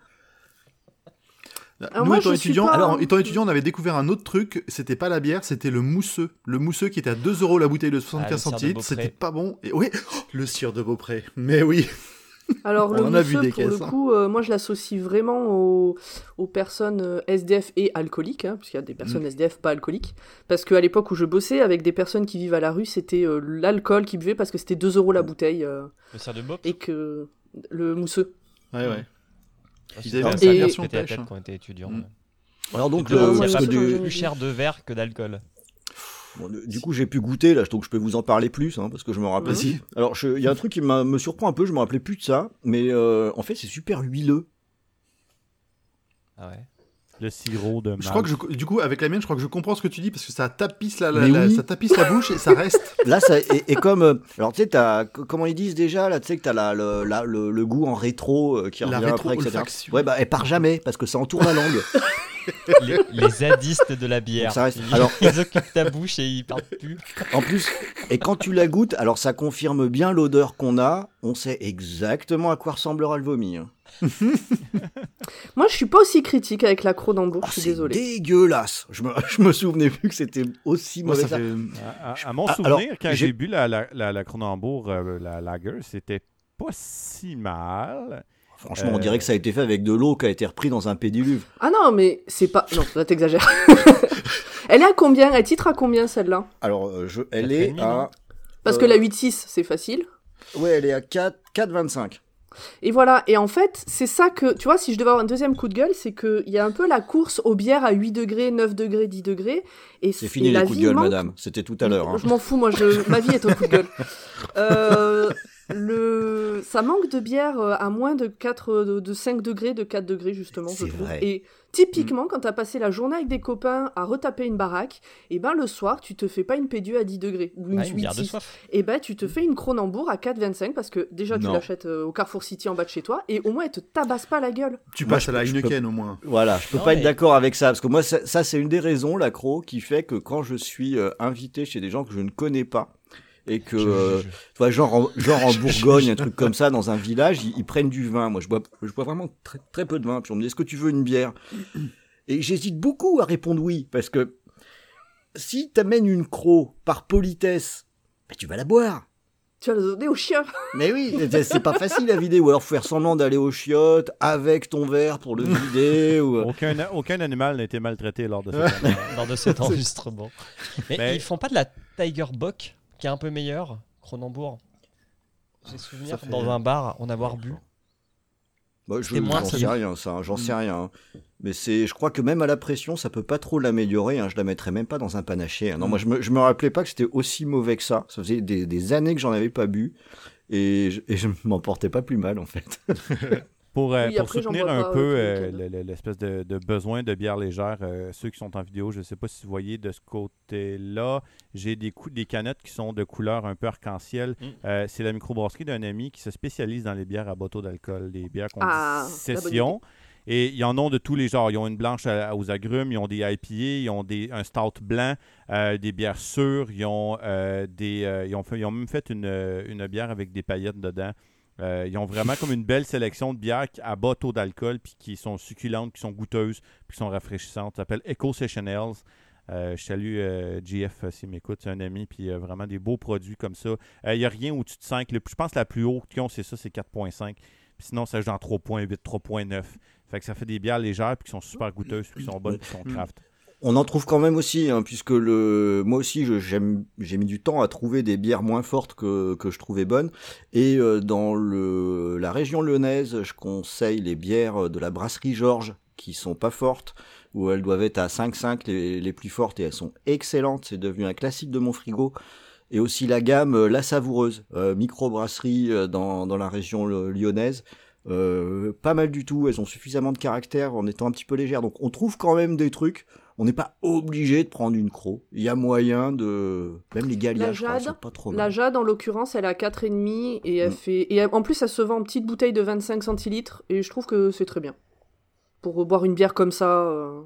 Alors Nous, moi, étant pas- alors, étant étudiants, on avait découvert un autre truc. C'était pas la bière, c'était le mousseux. Le mousseux qui était à 2 euros la bouteille de Ah, 75 le cire de centilitres. Beaupré. C'était pas bon. Et oui, oh, le cire de Beaupré. Mais oui. [LAUGHS] Alors, On le en a vu mousseux, des pour caisses, le hein. coup, euh, moi, je l'associe vraiment aux, aux personnes euh, SDF et alcooliques, hein, parce qu'il y a des Mm. personnes SDF pas alcooliques. Parce qu'à l'époque où je bossais avec des personnes qui vivent à la rue, c'était euh, l'alcool qui buvait parce que c'était 2 euros la bouteille euh, Le cire de Bop. et que le mousseux. Ouais, ouais. Ah, Ils c'était avaient qui version la tête quand on était étudiant. Mm. ouais. Alors donc, le- a parce que du, plus cher de verre que d'alcool. bon, du coup, j'ai pu goûter là, donc je peux vous en parler plus, hein, parce que je me rappelle. Vas-y. Alors, il y a un truc qui m'a- me surprend un peu, je me rappelais plus de ça, mais euh, en fait, c'est super huileux. Ah ouais. Le sirop de Je crois que je, du coup, avec la mienne, je crois que je comprends ce que tu dis parce que ça tapisse la, la- Mais la- oui. ça tapisse la bouche et ça reste. [LAUGHS] Là, ça et, et comme euh, alors tu sais, comment ils disent déjà là, tu sais que t'as la, le, la- le, le goût en rétro euh, qui La revient après, etc. Ouais, bah elle part jamais parce que ça entoure la langue. [LAUGHS] les, les zadistes de la bière. Ça reste- Ils, alors- [LAUGHS] ils occupent ta bouche et ils partent plus. En plus, et quand tu la goûtes, alors ça confirme bien l'odeur qu'on a. On sait exactement à quoi ressemblera le vomi. hein. [LAUGHS] Moi, je suis pas aussi critique avec la croc dans le bouche, Oh, je suis c'est désolée. dégueulasse. Je me, [LAUGHS] je me souvenais plus que c'était aussi Moi, mauvais. que ça. fait. À, à- à mon Ah, souvenir, alors, quand j'ai- bu la, la, la, la Cronenbourg, euh, la lager, c'était pas si mal. Franchement, on Euh, dirait que ça a été fait avec de l'eau qui a été repris dans un pédiluve. Ah non, mais c'est pas. Non, là t'exagères. [LAUGHS] Elle est à combien? Elle titre à combien celle-là? Alors, euh, je, elle est à. Parce Euh, que la 8.6, c'est facile. Ouais, elle est à 4, 4,25. Et voilà, et en fait, c'est ça que, tu vois, si je devais avoir un deuxième coup de gueule, c'est qu'il y a un peu la course aux bières à 8 degrés, 9 degrés, 10 degrés. Et C'est fini les coups de gueule, manque- madame. C'était tout à l'heure. hein. Je m'en fous, moi, je... ma vie est un coup de gueule. Euh, le... Ça manque de bière euh, à moins de, 4, de, de 5 degrés, de 4 degrés, justement, je C'est trouve. vrai. Et typiquement, quand t'as passé la journée avec des copains à retaper une baraque, et ben le soir, tu te fais pas une pédue à 10 degrés, ou une, Ah, une de 8-6. soif. et ben tu te fais une Cronenbourg à 4,25 parce que déjà tu l'achètes euh, au Carrefour City en bas de chez toi et au moins elle te tabasse pas la gueule. Tu Moi, passes à la je peux- Heineken au moins. Voilà, je peux Non, pas être d'accord avec ça parce que moi ça, ça, c'est une des raisons l'accro qui fait que quand je suis euh, invité chez des gens que je ne connais pas et que Je- je- euh, je- tu vois, genre en, genre en [LAUGHS] Bourgogne un truc comme ça dans un village ils, ils prennent du vin. Moi je bois je bois vraiment très, très peu de vin. Puis on me dit est-ce que tu veux une bière? Et j'hésite beaucoup à répondre oui parce que si t'amènes une croc par politesse ben, tu vas la boire. Tu vas la donner au chien. [LAUGHS] mais oui, c'est- pas facile à vider, ou alors faire semblant d'aller aux chiottes avec ton verre pour le vider. ou... euh, Aucun, aucun animal n'a été maltraité lors de [LAUGHS] cette lors de cet enregistrement. Mais Mais- ils font pas de la Tiger Bock, qui est un peu meilleure, Cronenbourg. J'ai souvenir fait- dans un bar en avoir bu. Bah, je moins j'en sais solide. rien, ça, hein, j'en sais rien. hein. Mais c'est, je crois que même à la pression, ça peut pas trop l'améliorer. Hein, je la mettrais même pas dans un panaché. hein. Non, moi je me, je me rappelais pas que c'était aussi mauvais que ça. Ça faisait des, des années que j'en avais pas bu. Et je, et je m'en portais pas plus mal en fait. [LAUGHS] Pour, euh, Oui, pour après, j'en soutenir un pas, peu euh, l'espèce de, de besoin de bière légère, euh, ceux qui sont en vidéo, je ne sais pas si vous voyez de ce côté-là, j'ai des, cou- des canettes qui sont de couleur un peu arc-en-ciel. Mm. Euh, c'est la microbrasserie d'un ami qui se spécialise dans les bières à bateau d'alcool, les bières qu'on Ah, session. Et ils en ont de tous les genres. Ils ont une blanche à- aux agrumes, ils ont des IPA, ils ont des, un stout blanc, euh, des bières sûres, ils ont, euh, des, euh, ils ont, fait- ils ont même fait une, une bière avec des paillettes dedans. Euh, ils ont vraiment comme une belle sélection de bières à bas taux d'alcool, puis qui sont succulentes, qui sont goûteuses, puis qui sont rafraîchissantes. Ça s'appelle Eco Session Ales. Euh, je salue euh, GF euh, s'il m'écoute, c'est un ami, puis vraiment des beaux produits comme ça. Il n'y a rien au-dessus de 5. Le- je pense que la plus haute qu'ils ont, c'est ça, c'est 4.5. Puis sinon, ça joue en 3.8, 3.9. Fait que ça fait des bières légères, puis qui sont super goûteuses, puis qui sont bonnes, puis qui sont craft. On en trouve quand même aussi, hein, puisque le, moi aussi, j'ai mis du temps à trouver des bières moins fortes que, que je trouvais bonnes. Et euh, dans le, la région lyonnaise, je conseille les bières de la brasserie Georges, qui sont pas fortes, où elles doivent être à 5,5 les, les plus fortes, et elles sont excellentes. C'est devenu un classique de mon frigo. Et aussi la gamme euh, La Savoureuse, euh, microbrasserie euh, dans, dans la région lyonnaise. Pas mal du tout, elles ont suffisamment de caractère en étant un petit peu légères. Donc on trouve quand même des trucs. On n'est pas obligé de prendre une croc. Il y a moyen de... Même les Gallias, La je crois, sont pas trop La mal. Jade, en l'occurrence, elle a 4,5 et elle Mm. fait. Et en plus, elle se vend en petite bouteille de 25 centilitres et je trouve que c'est très bien. Pour boire une bière comme ça. euh,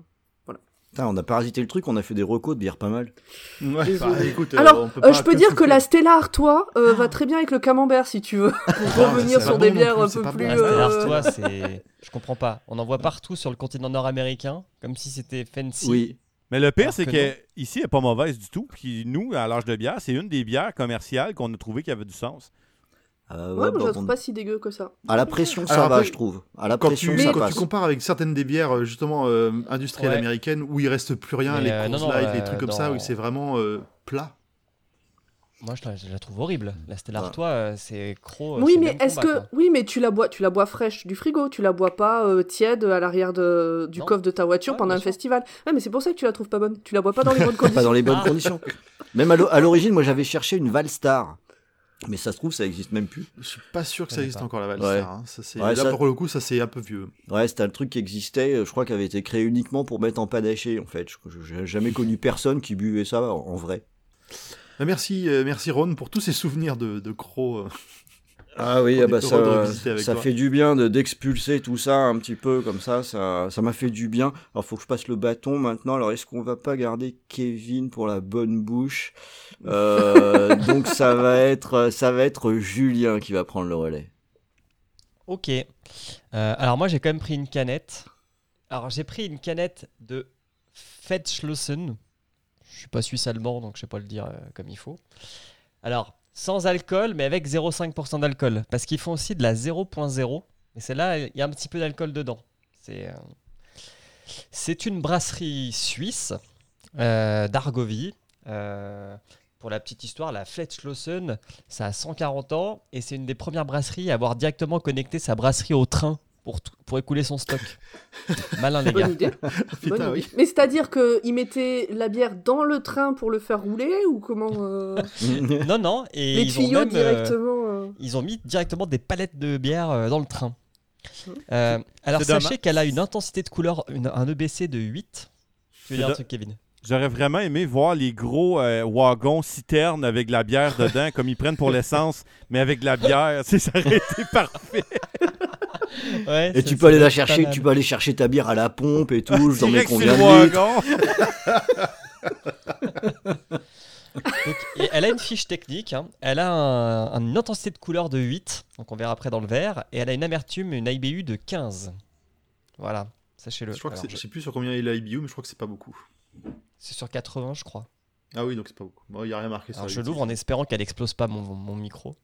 Putain, on a parasité le truc, on a fait des recos de bière pas mal. Ouais, bah, écoute, euh, Alors, on peut euh, je peux dire que la Stella Artois euh, va très bien avec le camembert si tu veux. [LAUGHS] Pour revenir c'est sur des bon bières plus, un peu plus. La Ah, Stella Artois, [LAUGHS] c'est. Je comprends pas. On en voit partout sur le continent nord-américain, comme si c'était fancy. Oui. Mais le pire, c'est que que, non. ici, elle n'est pas mauvaise du tout. Puis nous, à l'âge de bière, c'est une des bières commerciales qu'on a trouvé qui avait du sens. Euh, Ouais, ouais, moi, je bah, la trouve on- pas si dégueu que ça. À la pression, ça Alors va, après, je trouve. À la Quand pression, tu, ça quand passe. tu compares avec certaines des bières euh, justement euh, industrielles Ouais. américaines où il reste plus rien, Mais, les euh, non, Light, euh, les trucs comme ça, où c'est vraiment euh, plat. Moi, je la, je la trouve horrible. La Stella Ouais. Artois, euh, c'est gros. oui, mais est-ce que. quoi. Oui, mais tu la bois, tu la bois fraîche du frigo, tu la bois pas euh, tiède à l'arrière du Non. coffre de ta voiture Ouais, pendant un sûr. festival. Ouais, mais c'est pour ça que tu la trouves pas bonne. Tu la bois pas dans les bonnes [LAUGHS] Pas conditions. dans les bonnes Ah. conditions. Même à l'origine, moi j'avais cherché une Valstar. Mais ça se trouve, ça existe même plus. Je suis pas sûr que ça existe pas. encore la Ouais. Valstar. hein. Ça, c'est- Ouais, là, ça- pour le coup, ça c'est un peu vieux. Ouais, c'était un truc qui existait, euh, je crois, qui avait été créé uniquement pour mettre en panaché, en fait. J'ai jamais [LAUGHS] connu personne qui buvait ça en, vrai. Euh, Merci, euh, merci Ron pour tous ces souvenirs de, de crocs. Ah oui, ah bah ça, ça fait du bien de d'expulser tout ça un petit peu comme ça, ça ça m'a fait du bien. Alors faut que je passe le bâton maintenant. Alors est-ce qu'on va pas garder Kevin pour la bonne bouche? Euh, [LAUGHS] Donc ça va être ça va être Julien qui va prendre le relais. Ok. Euh, alors moi j'ai quand même pris une canette. Alors j'ai pris une canette de Fettschlossen. Je suis pas suisse allemand donc je sais pas le dire euh, comme il faut. Alors sans alcool, mais avec 0,5% d'alcool. Parce qu'ils font aussi de la 0.0. Et celle-là, il y a un petit peu d'alcool dedans. C'est euh, c'est une brasserie suisse euh, d'Argovie. Euh, pour la petite histoire, la Fletschlossen, ça a 140 ans et c'est une des premières brasseries à avoir directement connecté sa brasserie au train pour, pour écouler son stock. [LAUGHS] Malin les gars. [LAUGHS] Bonne idée. Putain, Bonne oui. idée. Mais c'est-à-dire qu'ils mettaient la bière dans le train pour le faire rouler ou comment euh, [LAUGHS] Non, non, et Les ils ont tuyaux même, euh, directement. euh, ils ont mis directement des palettes de bière euh, dans le train. Mhm. Euh, alors C'est sachez dommage. qu'elle a une intensité de couleur, une- un EBC de 8. Tu veux dire un truc, Kevin? J'aurais vraiment aimé voir les gros euh, wagons citernes avec de la bière dedans, comme ils prennent pour l'essence, mais avec de la bière. Ça aurait été parfait. [LAUGHS] Ouais, Et tu peux aller la chercher, tu peux aller chercher ta bière à la pompe et tout. Je t'en mets sur combien. [LAUGHS] Donc, et elle a une fiche technique. hein. Elle a un- une intensité de couleur de 8. Donc on verra après dans le verre. Et elle a une amertume, une IBU de 15. Voilà, sachez-le. Je crois que Alors, c'est- je- je sais plus sur combien il a IBU, mais je crois que c'est pas beaucoup. C'est sur 80, je crois. Ah oui, donc c'est pas beaucoup. Bon, il y a rien marqué sur Alors la je l'ouvre en espérant qu'elle explose pas mon, mon micro.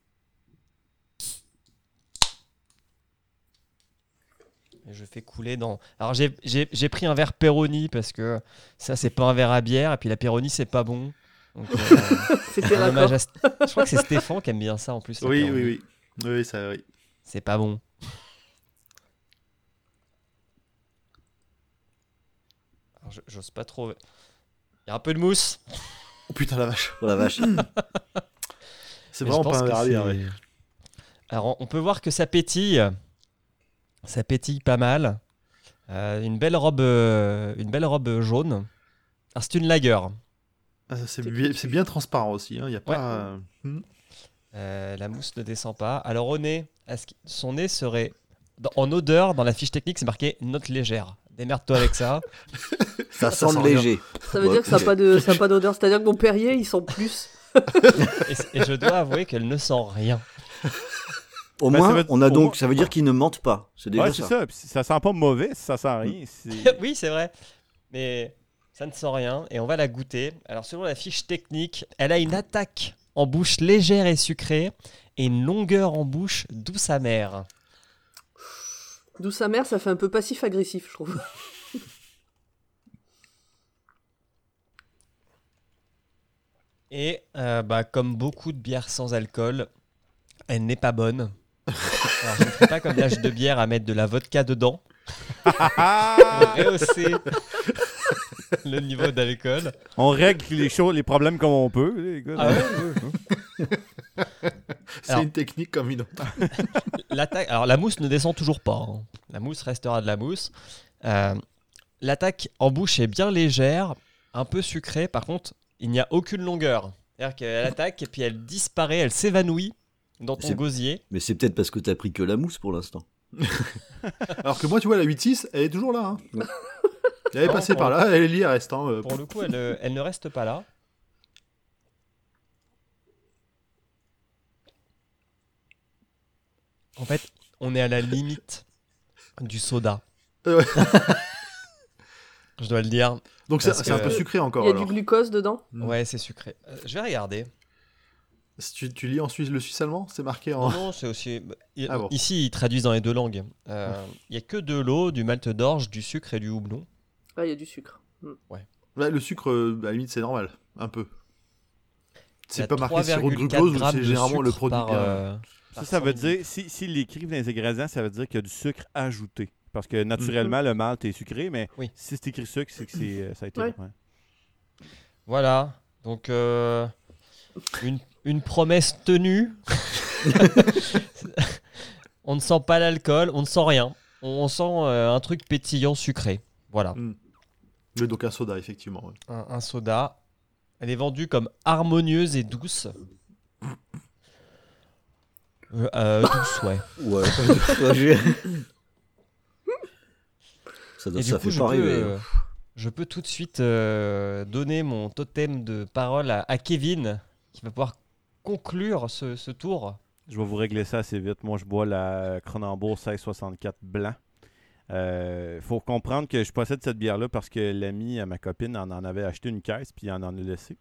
Et je fais couler dans. Alors j'ai- j'ai j'ai pris un verre Peroni parce que ça c'est pas un verre à bière et puis la Peroni c'est pas bon. Euh, [LAUGHS] C'était raccord. à Je crois que c'est Stéphane qui aime bien ça en plus. Oui, Peroni. oui, oui. Oui, ça, oui. C'est pas bon. J'ose pas trop. Il y a un peu de mousse. Oh putain, la vache. Oh la vache. [LAUGHS] C'est vraiment pas un verre à bière. Alors, on- on peut voir que ça pétille. Ça pétille pas mal. Euh, une belle robe, euh, une belle robe jaune. Alors, c'est une lager. Ah, c'est bien, c'est bien transparent aussi. Il n'y a pas. euh, hmm. Euh, la mousse ne descend pas. Alors, au nez, est-ce que- son nez serait dans- en odeur. Dans la fiche technique, c'est marqué note légère. Démerde-toi avec ça. [LAUGHS] Ça Ça sent sent léger. Ça veut dire que ça n'a pas d'odeur. C'est-à-dire que mon Perrier, ils sont plus. et, et je dois avouer qu'elle ne sent rien. [LAUGHS] Au Ben, ça moins, veut- on a au donc, moins- ça veut dire qu'ils ne mentent pas. C'est déjà Ouais, c'est ça. ça. Sent pas mauvais, ça sent rien. C'est- [LAUGHS] oui, c'est vrai. Mais ça ne sent rien et on va la goûter. Alors, selon la fiche technique, elle a une attaque en bouche légère et sucrée et une longueur en bouche douce amère. D'où sa mère, ça fait un peu passif-agressif, je trouve. Et euh, bah, comme beaucoup de bières sans alcool, elle n'est pas bonne. Alors, je ne ferai pas comme l'âge de bière à mettre de la vodka dedans. [LAUGHS] Pour rehausser le niveau d'alcool. On règle les, choses, les problèmes comme on peut. Les gars. Ah ouais, [LAUGHS] C'est Alors- une technique comme une autre. [LAUGHS] L'attaque, alors la mousse ne descend toujours pas. hein. La mousse restera de la mousse. Euh, L'attaque en bouche est bien légère, un peu sucrée. Par contre, il n'y a aucune longueur. C'est-à-dire qu'elle attaque et puis elle disparaît, elle s'évanouit dans ton gosier. Mais c'est peut-être parce que t'as pris que la mousse pour l'instant. [LAUGHS] Alors que moi, tu vois, la 8-6, elle est toujours là. hein. Elle est Non, passée par là, elle est liée, elle reste. hein, euh, Pour le coup, elle, euh, elle ne reste pas là. En fait, on est à la limite du soda. Ouais. [LAUGHS] Je dois le dire. Donc c'est un peu sucré Il encore. y a alors. du glucose dedans? Ouais, c'est sucré. Euh, je vais regarder. Si tu, tu lis en Suisse, le suisse allemand, c'est marqué en. non, c'est aussi. bah, il- Ah bon. Ici, ils traduisent dans les deux langues. Euh, Il y a que de l'eau, du malt d'orge, du sucre et du houblon. Ah, il y a du sucre. Ouais, le sucre, euh, à la limite, c'est normal, un peu. C'est a pas marqué sirop de 3,4 glucose, grammes c'est généralement le produit. par, euh, Ça, ça 100 veut dire, si- s'ils l'écrivent dans les ingrédients, ça veut dire qu'il y a du sucre ajouté. Parce que naturellement, le malt est sucré, mais Oui. si c'est écrit sucre, c'est que c'est, euh, ça a été. Ouais. ouais. Voilà. Donc, euh, une, une promesse tenue. [LAUGHS] on ne sent pas l'alcool, on ne sent rien. On sent euh, un truc pétillant sucré. Voilà. Mais donc un soda, effectivement. ouais. Un, un soda. Elle est vendue comme harmonieuse et douce. Euh, euh, [LAUGHS] douce, ouais. Ouais. Ça doit- Et du ça coup, fait je pas peux, rêver. euh, hein. je peux tout de suite euh, donner mon totem de parole à, à Kevin, qui va pouvoir conclure ce, ce tour? Je vais vous régler ça assez vite. Moi, je bois la Cronenbourg 1664 blanc. Il faut comprendre que je possède cette bière-là parce que l'ami à ma copine en, en avait acheté une caisse puis il en en a laissé.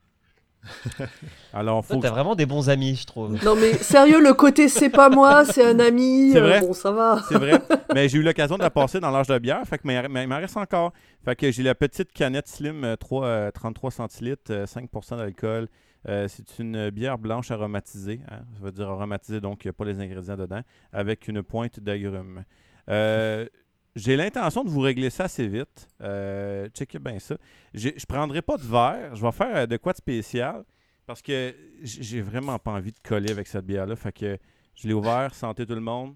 [LAUGHS] Alors, Toi, faut. t'as vraiment des bons amis, je trouve. Non mais sérieux, le côté c'est pas moi, c'est un ami. C'est euh, vrai? bon, ça va. C'est vrai. Mais j'ai eu l'occasion de la passer dans l'âge de bière. Fait que mais, mais il m'en reste encore. Fait que j'ai la petite canette slim euh, 3, euh, 33 centilitres, euh, 5% d'alcool. Euh, c'est une bière blanche aromatisée. hein. Ça veut dire aromatisée, donc il n'y a pas les ingrédients dedans, avec une pointe d'agrumes. Euh, [LAUGHS] j'ai l'intention de vous régler ça assez vite. Euh, checkez bien ça. Je prendrai pas de verre. Je vais faire de quoi de spécial. Parce que j'ai vraiment pas envie de coller avec cette bière-là. Fait que je l'ai ouvert. Santé tout le monde.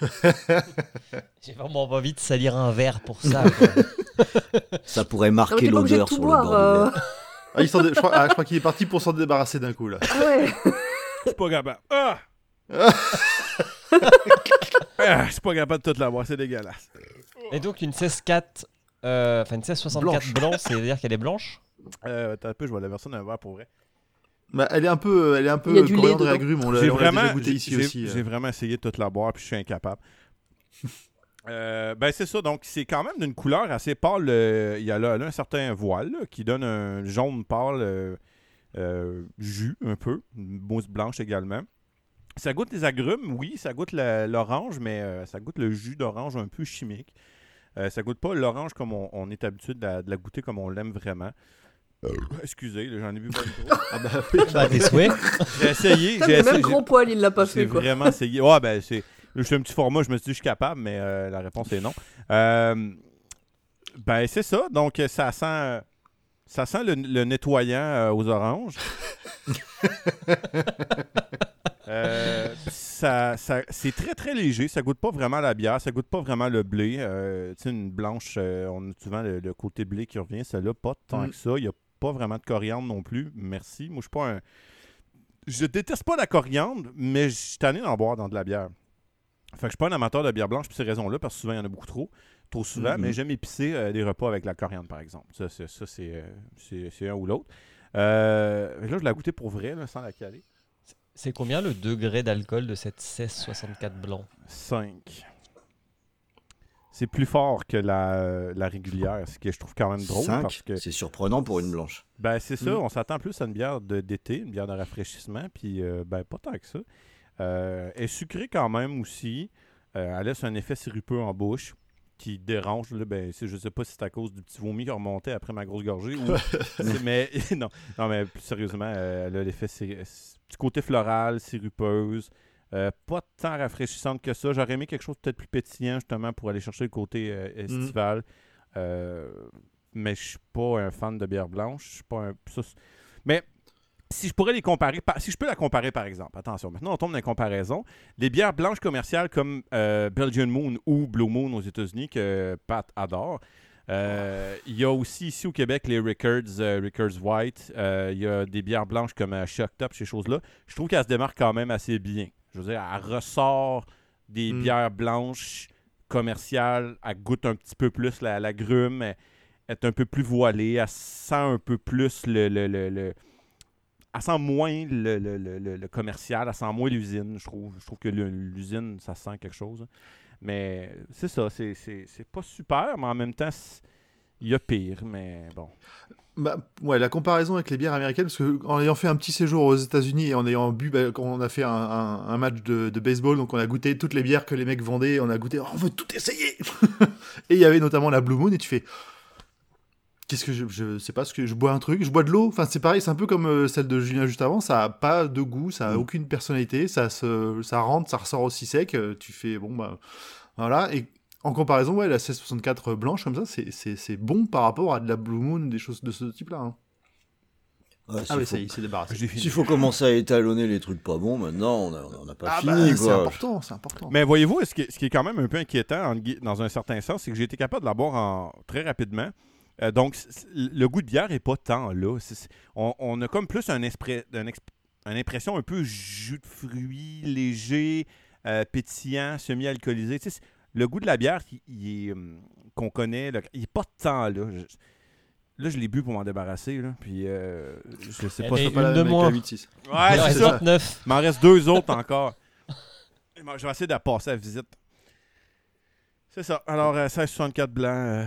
[LAUGHS] J'ai vraiment pas envie de salir un verre pour ça. [LAUGHS] quoi. Ça pourrait marquer l'odeur sur le bord euh. Ah, il s'en dé- je crois, ah, je crois qu'il est parti pour s'en débarrasser d'un coup là. Ah ouais. Suis pas capable. Ah! [LAUGHS] Ah, je suis pas capable de tout l'avoir, c'est dégueulasse. Et donc, une 16-4, euh, enfin une 16-64 Blanche. blanc, c'est-à-dire qu'elle est blanche? Euh, attends un peu, je vois la version d'un verre pour vrai. Bah, elle est un peu, elle est un peu Il y a du lait coriandre et agrumes. On l'a déjà goûté ici j'ai- aussi. euh. j'ai vraiment essayé de tout la boire, puis je suis incapable. Euh, ben c'est ça, donc c'est quand même d'une couleur assez pâle. euh, Il y a là, là un certain voile là, qui donne un jaune pâle euh, euh, jus un peu, une mousse blanche également. Ça goûte les agrumes, oui, ça goûte l'orange, mais euh, ça goûte le jus d'orange un peu chimique. Euh, ça goûte pas l'orange comme on, on est habitué de la, de la goûter comme on l'aime vraiment. Excusez, j'en ai bu pas trop. Ah oui. Souhaits. J'ai essayé, j'ai essayé. même j'ai- grand poil, il l'a pas j'ai fait quoi. vraiment essayé. Ouais, ben, c'est. Je suis un petit format, je me suis dit, je suis capable, mais euh, la réponse est non. Euh, ben, c'est ça. Donc, euh, ça sent. Ça sent le, le nettoyant euh, aux oranges. [LAUGHS] Ça, ça- c'est très très léger, ça goûte pas vraiment la bière, ça goûte pas vraiment le blé. Tu sais, une blanche, on a souvent le, le côté blé qui revient, celle-là, pas tant Mm. que ça. Il n'y a pas vraiment de coriandre non plus, merci. Moi, je suis pas un. Je déteste pas la coriandre, mais je suis tanné d'en boire dans de la bière. Fait que je suis pas un amateur de bière blanche pour ces raisons-là, parce que souvent il y en a beaucoup trop, trop souvent, mais j'aime épicer euh, des repas avec la coriandre, par exemple. Ça, c'est, ça, c'est, euh, un ou l'autre. Euh, là, je l'ai goûté pour vrai, là, sans la caler. C'est combien le degré d'alcool de cette 16-64 blanc 5. C'est plus fort que la, la régulière, ce que je trouve quand même drôle. Cinq, parce que, C'est surprenant pour une blanche. ben, c'est ça, Mm. on s'attend plus à une bière de- d'été, une bière de rafraîchissement, puis euh, ben, pas tant que ça. Euh, elle est sucrée quand même aussi. Euh, elle laisse un effet sirupeux en bouche qui dérange. Là, ben, je sais pas si c'est à cause du petit vomi qui a remonté après ma grosse gorgée. Ou... [LAUGHS] mais [LAUGHS] non, non, mais plus sérieusement, euh, elle a l'effet petit côté floral, sirupeuse. Euh, pas tant rafraîchissante que ça. J'aurais aimé quelque chose peut-être plus pétillant, justement, pour aller chercher le côté euh, estival. Mais je suis pas un fan de bière blanche. Je suis pas un. mais si je pourrais les comparer, par- si je peux la comparer par exemple, attention, maintenant on tombe dans la comparaison. Les bières blanches commerciales comme euh, Belgian Moon ou Blue Moon aux États-Unis que Pat adore. euh, Il y a aussi ici au Québec les Rickards, euh, Rickards White. Euh, Il y a des bières blanches comme Shock Top, ces choses-là. Je trouve qu'elle se démarque quand même assez bien. Je veux dire, elle ressort des Mm. bières blanches commerciales. Elle goûte un petit peu plus la, la grume. Elle est un peu plus voilée. Elle sent un peu plus le. le, le- le- elle sent moins le, commercial. Elle sent moins l'usine, je trouve. Je trouve que l'usine, ça sent quelque chose. Mais c'est ça. C'est, pas super, mais en même temps, il y a pire. Mais bon. Bah, ouais, la comparaison avec les bières américaines, parce que en ayant fait un petit séjour aux États-Unis et en ayant bu, bah, on a fait un, match de, baseball, donc on a goûté toutes les bières que les mecs vendaient, on a goûté, on veut tout essayer [LAUGHS] Et il y avait notamment la Blue Moon, et tu fais, qu'est-ce que je, je sais pas ce que je bois un truc, je bois de l'eau, enfin c'est pareil, c'est un peu comme euh, celle de Julien juste avant, ça a pas de goût, ça a Mm. aucune personnalité, ça se, ça rentre, ça ressort aussi sec, euh, tu fais, bon bah, voilà, et en comparaison, ouais, la 1664 blanche comme ça, c'est- c'est c'est bon par rapport à de la Blue Moon, des choses de ce type-là. hein. Ouais, Ah faut- ça y est, il s'est débarrassé. S'il faut commencer à étalonner les trucs pas bons, maintenant, on a- on n'a pas Ah fini. bah, c'est important, c'est important. Mais voyez-vous, ce qui, est, ce qui est quand même un peu inquiétant en dans un certain sens, c'est que j'ai été capable de la boire en, très rapidement. Euh, donc, le goût de bière n'est pas tant là. C'est- c'est- on, on a comme plus un esprit, un exp- une impression un peu jus de fruits, léger, euh, pétillant, semi-alcoolisé. Tu sais, c'est- le goût de la bière il- il est, hum, qu'on connaît, là, il n'est pas tant là. Je- là, je l'ai bu pour m'en débarrasser. Là, puis, euh, je sais pas. Elle ça- est Pas la une même de la 8-6. Ouais, c'est reste ça. 29. Il m'en reste deux autres encore. Moi, Je vais essayer de la passer à visite. C'est ça. Alors, euh, 1664 blanc. euh,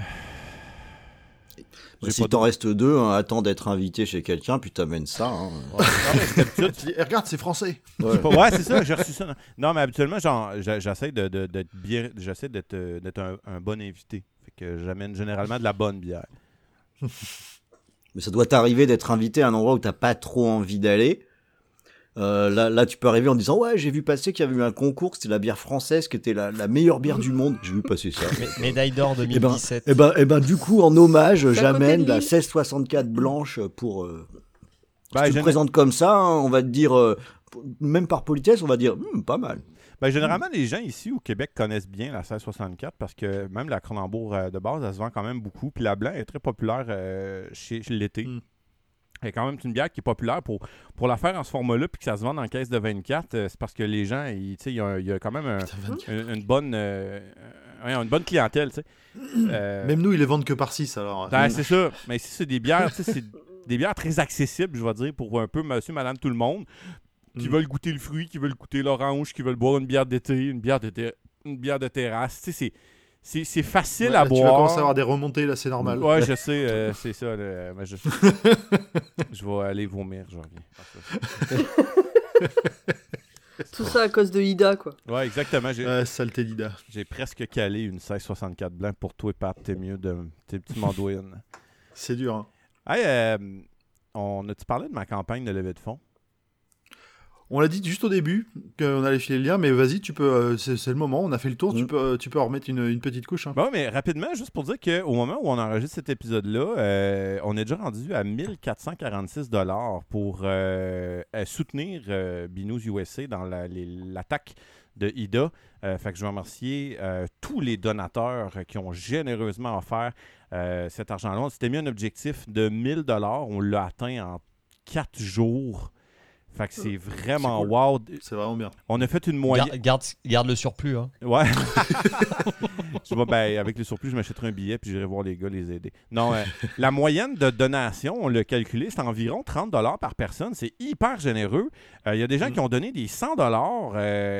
Si t'en restes deux, hein, attends d'être invité chez quelqu'un, puis t'amènes ça. hein. Ouais, non, mais d'habitude, Tu dis, Eh, regarde, c'est français. Ouais. C'est ça, j'ai reçu ça. Non, mais habituellement, j'essaie de, de- d'être bien, j'essaie d'être, euh, d'être un, un bon invité. Fait que j'amène généralement de la bonne bière. [LAUGHS] Mais ça doit t'arriver d'être invité à un endroit où t'as pas trop envie d'aller. Euh, là, là, tu peux arriver en disant ouais, j'ai vu passer qu'il y avait eu un concours, c'était la bière française qui était la, la meilleure bière du monde. J'ai vu passer ça. Mé- Médaille d'or Et ben, 2017. et ben, et ben, du coup, en hommage, j'amène la Lille. 1664 blanche pour. Euh, Ben, si tu te présentes comme ça, hein, on va te dire, euh, même par politesse, on va dire Hmm, pas mal. ben, généralement, les gens ici au Québec connaissent bien la 1664 parce que même la Cronenbourg euh, de base, elle se vend quand même beaucoup. Puis la blanc est très populaire euh, chez, chez l'été. Mm. C'est quand même une bière qui est populaire pour, pour la faire en ce format-là puis que ça se vende en caisse de 24. euh, c'est parce que les gens, il y, a y quand même un- une, une bonne, euh, une bonne clientèle. tu sais. Euh, Même nous, ils les vendent que par 6 alors. Ben, c'est ça. Mais si c'est des bières, c'est des bières très accessibles, je vais dire, pour un peu monsieur, madame, tout le monde, qui Mm. veulent goûter le fruit, qui veulent goûter l'orange, qui veulent boire une bière d'été, une bière de, ter- une bière de terrasse. Tu sais, c'est- c'est c'est facile Ouais, à là, Tu vas boire. commencer à avoir des remontées, là, c'est normal. Ouais, je [LAUGHS] sais, euh, c'est ça. là, mais je... [LAUGHS] je vais aller vomir, je reviens. [LAUGHS] Tout ça à cause de Ida, quoi. Ouais, exactement. Ouais, saleté d'Ida. j'ai presque calé une 1664 blanc pour toi, Pat. T'es mieux de. T'es petit mandouine. C'est dur. Hein. Hey, euh, on a-tu parlé de ma campagne de levée de fonds? On l'a dit juste au début qu'on allait filer le lien, mais vas-y, tu peux. euh, c'est le moment. On a fait le tour. Tu Mm. peux, euh, tu peux en remettre une, une petite couche. hein. Bon, mais rapidement, juste pour dire qu'au moment où on enregistre cet épisode-là, euh, on est déjà rendu à 1446 pour euh, euh, soutenir euh, Binous USA dans la- l'attaque de Ida. Euh, fait que je veux remercier euh, tous les donateurs qui ont généreusement offert euh, cet argent-là. On s'était mis un objectif de 1000 On l'a atteint en 4 jours. Fait que c'est vraiment cool. wow. C'est vraiment bien. On a fait une moyenne. Garde, garde, garde le surplus. Hein. Ouais. [LAUGHS] je vois, ben, avec le surplus, je m'achèterai un billet puis j'irai voir les gars les aider. Non, euh, la moyenne de donation, on l'a calculé, c'est environ 30 par personne. C'est hyper généreux. Euh, Il y a des gens qui ont donné des 100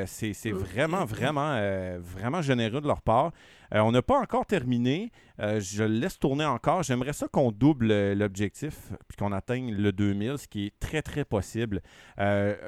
C'est c'est vraiment, vraiment, euh, vraiment généreux de leur part. Euh, on n'a pas encore terminé. Euh, je le laisse tourner encore. J'aimerais ça qu'on double euh, l'objectif puis qu'on atteigne le 2000, ce qui est très, très possible.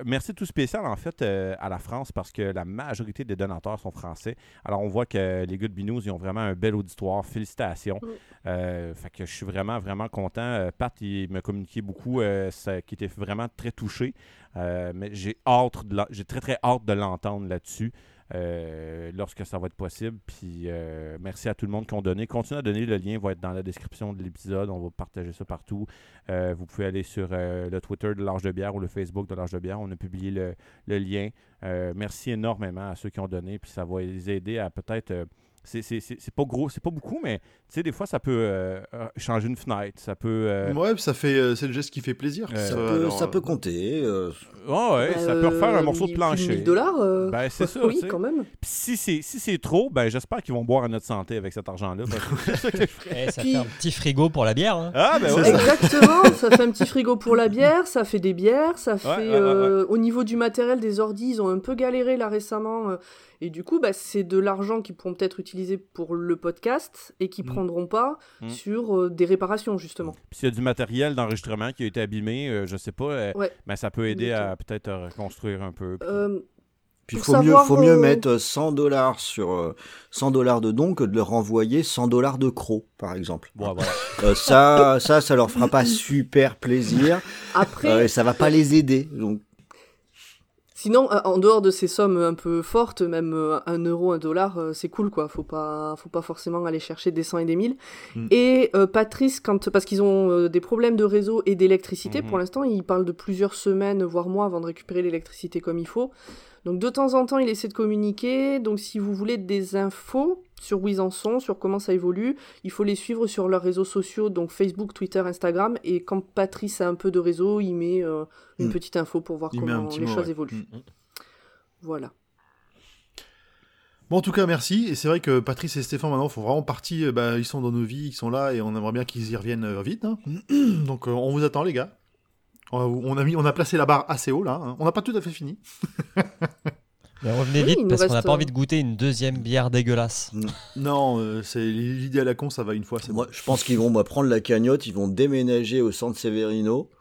Merci tout spécial, en fait, à la France parce que la majorité des donateurs sont français. Alors, on voit que les gars de Binous, ils ont vraiment un bel auditoire. Félicitations. Fait que je suis vraiment, vraiment content. Pat, il m'a communiqué beaucoup, ça- qui était vraiment très touché. Mais j'ai hâte, j'ai très, très hâte de l'entendre là-dessus. Euh, lorsque ça va être possible. Puis euh, merci à tout le monde qui ont donné. Continuez à donner. Le lien va être dans la description de l'épisode. On va partager ça partout. Euh, vous pouvez aller sur le Twitter de l'Arche de Bière ou le Facebook de l'Arche de Bière. On a publié le, lien. Merci énormément à ceux qui ont donné. Puis ça va les aider à peut-être. C'est- c'est c'est- c'est pas gros, c'est pas beaucoup, mais tu sais, des fois, ça peut euh, euh, changer une fenêtre. Ça peut. euh, Ouais, ça fait, euh, c'est le geste qui fait plaisir. Euh, Ça, Ça, peut, alors, ça peut compter. euh, oh, ouais, ça peut refaire un morceau de plancher. 1000 dollars euh, Ben, c'est [LAUGHS] ça. Oui, quand même. Si c'est si c'est trop, ben j'espère qu'ils vont boire à notre santé avec cet argent-là. ça que je ferais. Eh, ça Puis- fait un petit frigo pour la bière. hein. Ah ben ouais. Exactement, ça fait un petit frigo pour la bière, ça fait des bières, ça fait... ouais, ouais, euh, Au niveau du matériel des ordis, ils ont un peu galéré là récemment. Et du coup, bah, c'est de l'argent qu'ils pourront peut-être utiliser pour le podcast et qu'ils Mm. prendront pas Mm. sur euh, des réparations, justement. Puis s'il y a du matériel d'enregistrement qui a été abîmé, euh, je sais pas, euh, Ouais. mais ça peut aider à peut-être reconstruire un peu. puis- Euh, Puis il faut mieux, savoir, faut mieux mettre 100 dollars sur euh, 100 dollars de dons que de leur envoyer 100 dollars de crocs, par exemple. Voilà. [LAUGHS] Euh, ça, ça, ça leur fera pas super plaisir après, euh, et ça va pas les aider. Donc, sinon, euh, en dehors de ces sommes un peu fortes, même euh, un euro, un dollar, euh, c'est cool, quoi. Faut pas, faut pas forcément aller chercher des cents et des mille. Mm. Et euh, Patrice, quand, parce qu'ils ont euh, des problèmes de réseau et d'électricité, pour l'instant, il parle de plusieurs semaines, voire mois, avant de récupérer l'électricité comme il faut. Donc de temps en temps, il essaie de communiquer. Donc si vous voulez des infos sur où ils en sont, sur comment ça évolue, il faut les suivre sur leurs réseaux sociaux, donc Facebook, Twitter, Instagram. Et quand Patrice a un peu de réseau, il met euh, une Mm. petite info pour voir Il comment les mot, choses ouais. évoluent. Mm. Voilà. Bon, en tout cas, merci. Et c'est vrai que Patrice et Stéphane, maintenant, font vraiment partie. euh, bah, ils sont dans nos vies, ils sont là, et on aimerait bien qu'ils y reviennent euh, vite. hein. [CLEARS THROAT] Donc, on vous attend, les gars. On a, on a mis, on a placé la barre assez haut là. hein. On n'a pas tout à fait fini. [LAUGHS] Mais revenez Oui, vite parce qu'on n'a pas euh, envie de goûter une deuxième bière dégueulasse. Non, euh, c'est l'idée à la con, ça va une fois. c'est Moi, bon. je pense qu'ils vont moi, prendre la cagnotte, ils vont déménager au centre Severino. [LAUGHS]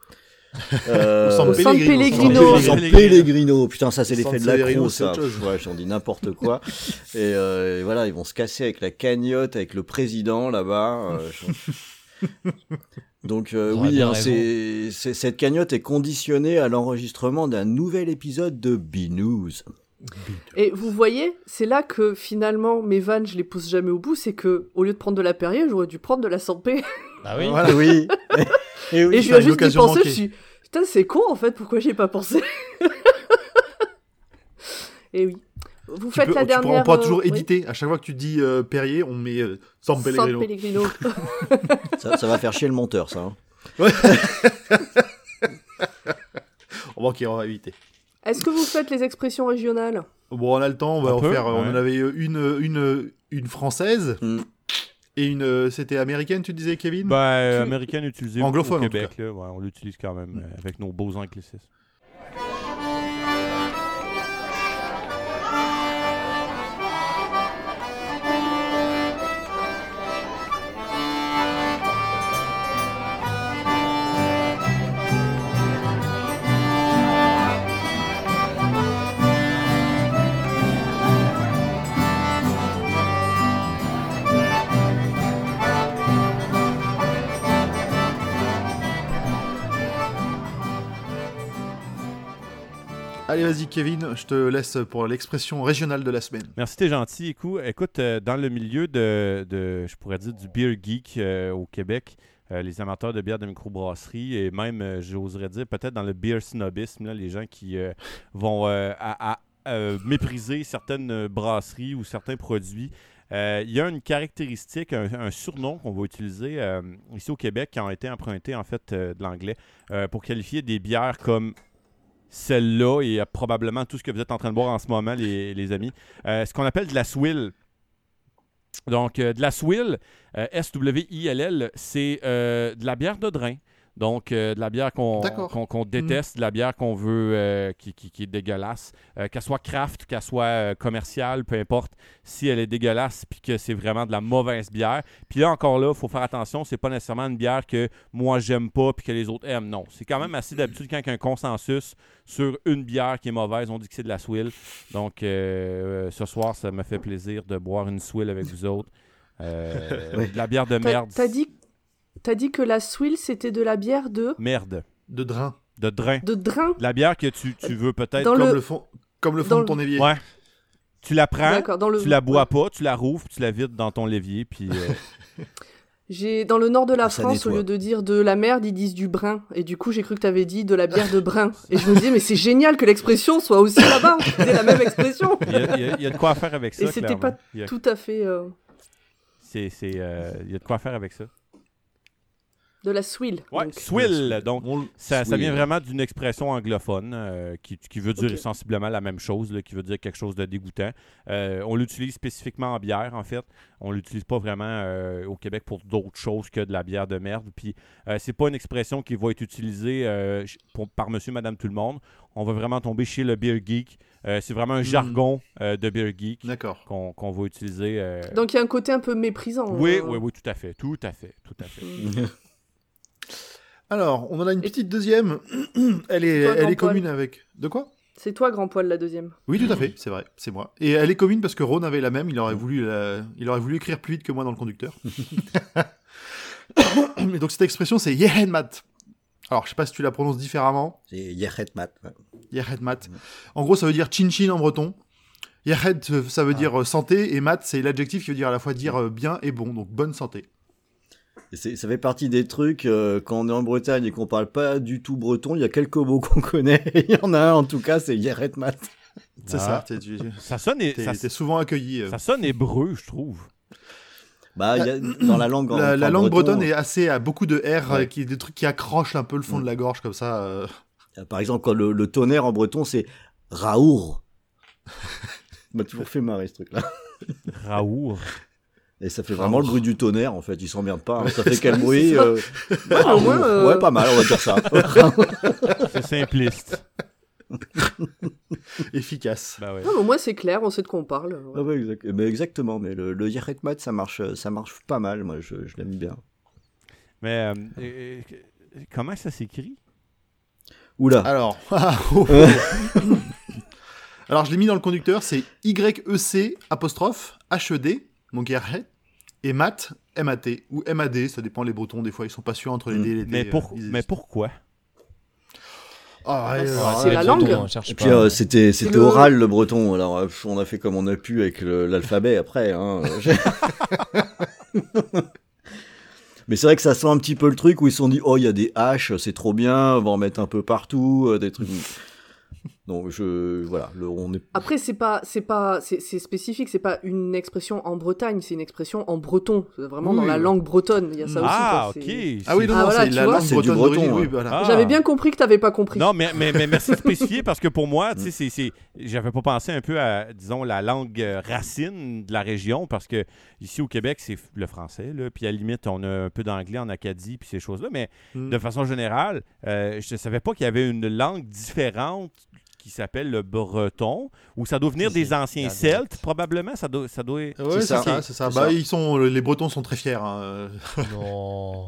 Euh, Au centre Pellegrino. Au centre Pellegrino. Putain, ça c'est Le l'effet de la Severino, ça. Ouais, j'en dis n'importe quoi. [LAUGHS] et, euh, et voilà, ils vont se casser avec la cagnotte, avec le président là-bas. euh, Donc euh, oui, hein, cette cagnotte est conditionnée à l'enregistrement d'un nouvel épisode de B-News. Et vous voyez, c'est là que finalement mes vannes, je les pousse jamais au bout. C'est que au lieu de prendre de la Perrier, j'aurais dû prendre de la Sanpé. Bah [LAUGHS] oui. Voilà. oui. [LAUGHS] et oui. Et je viens juste d'y penser. Je suis putain, c'est con en fait. Pourquoi j'y ai pas pensé? [LAUGHS] Et oui. Vous Tu faites peux- la pourras- dernière. on pourra euh, toujours oui. éditer. À chaque fois que tu dis euh, Perrier, on met euh, San San Pellegrino. Pellegrino. ça, ça va faire chier le monteur, ça. hein. Bon, ok, on va éviter. Est-ce que vous faites les expressions régionales? Bon, on a le temps, on va Un en peu, faire. On en avait une, une, une française Mm. et une. C'était américaine, tu disais, Kevin? Euh, Tu- américaine utilisée Anglophone, au en tout Québec, là, ouais, on l'utilise quand même Mm. euh, avec nos beaux anglicismes. Allez, vas-y, Kevin, je te laisse pour l'expression régionale de la semaine. Merci, t'es gentil. Écoute, écoute euh, dans le milieu de, je pourrais dire, du beer geek euh, au Québec, euh, les amateurs de bière de microbrasserie et même, j'oserais dire, peut-être dans le beer snobisme, les gens qui vont mépriser certaines brasseries ou certains produits. Il y a une caractéristique, un, surnom qu'on va utiliser ici au Québec qui a été emprunté en fait de l'anglais pour qualifier des bières comme celle-là et euh, probablement tout ce que vous êtes en train de boire en ce moment, les, amis. Euh, ce qu'on appelle de la swill. Donc, euh, de la swill, S-W-I-L-L, c'est de la bière de drain. Donc, euh, de la bière qu'on qu'on déteste, de la bière qu'on veut, euh, qui, qui- qui est dégueulasse. Euh, qu'elle soit craft, qu'elle soit euh, commerciale, peu importe, si elle est dégueulasse puis que c'est vraiment de la mauvaise bière. Puis là, encore là, il faut faire attention, c'est pas nécessairement une bière que moi j'aime pas puis que les autres aiment. Non, c'est quand même assez d'habitude quand il y a un consensus sur une bière qui est mauvaise, on dit que c'est de la swill. Donc, ce soir, ça me fait plaisir de boire une swill avec vous autres. Euh, [LAUGHS] Oui. De la bière de merde. t'as dit, t'as dit que la swill c'était de la bière de Merde. De drain. De drain. de drain. La bière que tu, tu veux peut-être. Comme le- le, fond, comme le fond dans de ton évier. Ouais. Tu la prends, D'accord. Dans le. tu la bois pas, tu la rouvres, puis tu la vides dans ton levier, puis euh, [LAUGHS] J'ai dans le nord de la Ça France, nettoie. au lieu de dire de la merde, ils disent du brin. Et du coup, j'ai cru que t'avais dit de la bière de brin. [LAUGHS] Et je me disais, mais c'est génial que l'expression soit aussi là-bas. C'est la même expression. il y, a- il y a- il y a de quoi faire avec ça. Et c'était pas a- Tout à fait euh, c'est- c'est, euh, il y a de quoi faire avec ça. De la swill. Ouais, donc. swill. Donc, On- ça, ça vient vraiment d'une expression anglophone euh, qui, qui veut dire sensiblement la même chose, là, qui veut dire quelque chose de dégoûtant. Euh, on l'utilise spécifiquement en bière, en fait. On l'utilise pas vraiment euh, au Québec pour d'autres choses que de la bière de merde. Puis, euh, c'est pas une expression qui va être utilisée euh, pour- par monsieur, madame, tout le monde. On va vraiment tomber chez le beer geek. Euh, c'est vraiment un jargon euh, de beer geek D'accord. qu'on qu'on va utiliser. euh, Donc il y a un côté un peu méprisant. Oui, euh. oui, oui, tout à fait, tout à fait, tout à fait. Alors, on en a une petite deuxième. [CLEARS THROAT] elle est, Toi, elle est poil. commune avec. De quoi? C'est toi, grand poil, la deuxième. Oui, tout à fait, c'est vrai, c'est moi. Et elle est commune parce que Ron avait la même, il aurait voulu, la- il aurait voulu écrire plus vite que moi dans le conducteur. [LAUGHS] Mais donc cette expression, c'est Yehenmat. Alors, je sais pas si tu la prononces différemment. C'est ouais. Yehenmat. En gros, ça veut dire chin-chin en breton. Yehed, ça veut dire euh, santé, et mat, c'est l'adjectif qui veut dire à la fois dire euh, bien et bon, donc bonne santé. Ça fait partie des trucs, euh, quand on est en Bretagne et qu'on parle pas du tout breton, il y a quelques mots [LAUGHS] qu'on connaît. Il y en a un, en tout cas, c'est Yerhet Mat. C'est Ah. ça, tu- Ça sonne, t'es- ça, t'es souvent accueilli. euh. ça sonne hébreu, je trouve. Bah, il y a, dans la langue, La, la langue breton, bretonne est assez à beaucoup de R, Ouais. qui des trucs qui accrochent un peu le fond Mm. de la gorge comme ça. euh. euh, Par exemple, quand le, le tonnerre en breton, c'est Raour. [LAUGHS] m'a toujours fait marrer ce truc-là. Raour. Et ça fait vraiment le bruit du tonnerre, en fait. Ils s'emmerdent pas. hein. Ça fait quel ça. bruit euh, au moins, euh, Ouais, pas mal, on va dire ça. [LAUGHS] C'est simpliste. [LAUGHS] efficace. Ben ouais. Non, mais au moins c'est clair, on sait de quoi on parle. Ah ouais, exact- mais exactement, mais le, le ça marche, ça marche pas mal, moi je, je l'aime bien. Mais euh, euh, euh, comment ça s'écrit? Oula, Alors, [LAUGHS] ah, oh, oh. alors je l'ai mis dans le conducteur, c'est YEC apostrophe HED, donc Yerhet, et mat, M-A-T, ou M-A-D, ça dépend les bretons, des fois ils sont pas sûrs entre les Mm. D et les D. Mais, euh, pour, mais pourquoi? Ah, ouais, Ouais, alors, c'est la langue. on cherche Et pas. puis euh, c'était c'était le- oral le breton, alors euh, on a fait comme on a pu avec l'alphabet après. Hein. [LAUGHS] Mais c'est vrai que ça sent un petit peu le truc où ils se sont dit oh il y a des haches, c'est trop bien, on va en mettre un peu partout, euh, des trucs. Donc je voilà, le, on est Après, c'est pas, c'est pas, c'est c'est spécifique, c'est pas une expression en Bretagne, c'est une expression en breton, vraiment dans la langue bretonne. Il y a ça ah, aussi. ok. quoi, c'est- Ah oui, non, Ah, non, voilà, c'est tu la vois. langue C'est du bretonne breton, oui, voilà. Ah. J'avais bien compris que t'avais pas compris. Non, mais, mais, mais merci de [LAUGHS] spécifier parce que pour moi, tu sais, c'est- c'est- j'avais pas pensé un peu à, disons, la langue euh, racine de la région parce que ici au Québec, c'est le français, là, puis à la limite, on a un peu d'anglais en Acadie, puis ces choses-là, mais Mm. de façon générale, euh, je ne savais pas qu'il y avait une langue différente qui s'appelle le breton, ou ça doit venir des anciens Celtes, probablement, ça doit... Ça doit... Ouais, C'est ça. ça, c'est ça. C'est Bah, ça. ils sont, les Bretons sont très fiers. hein. Non.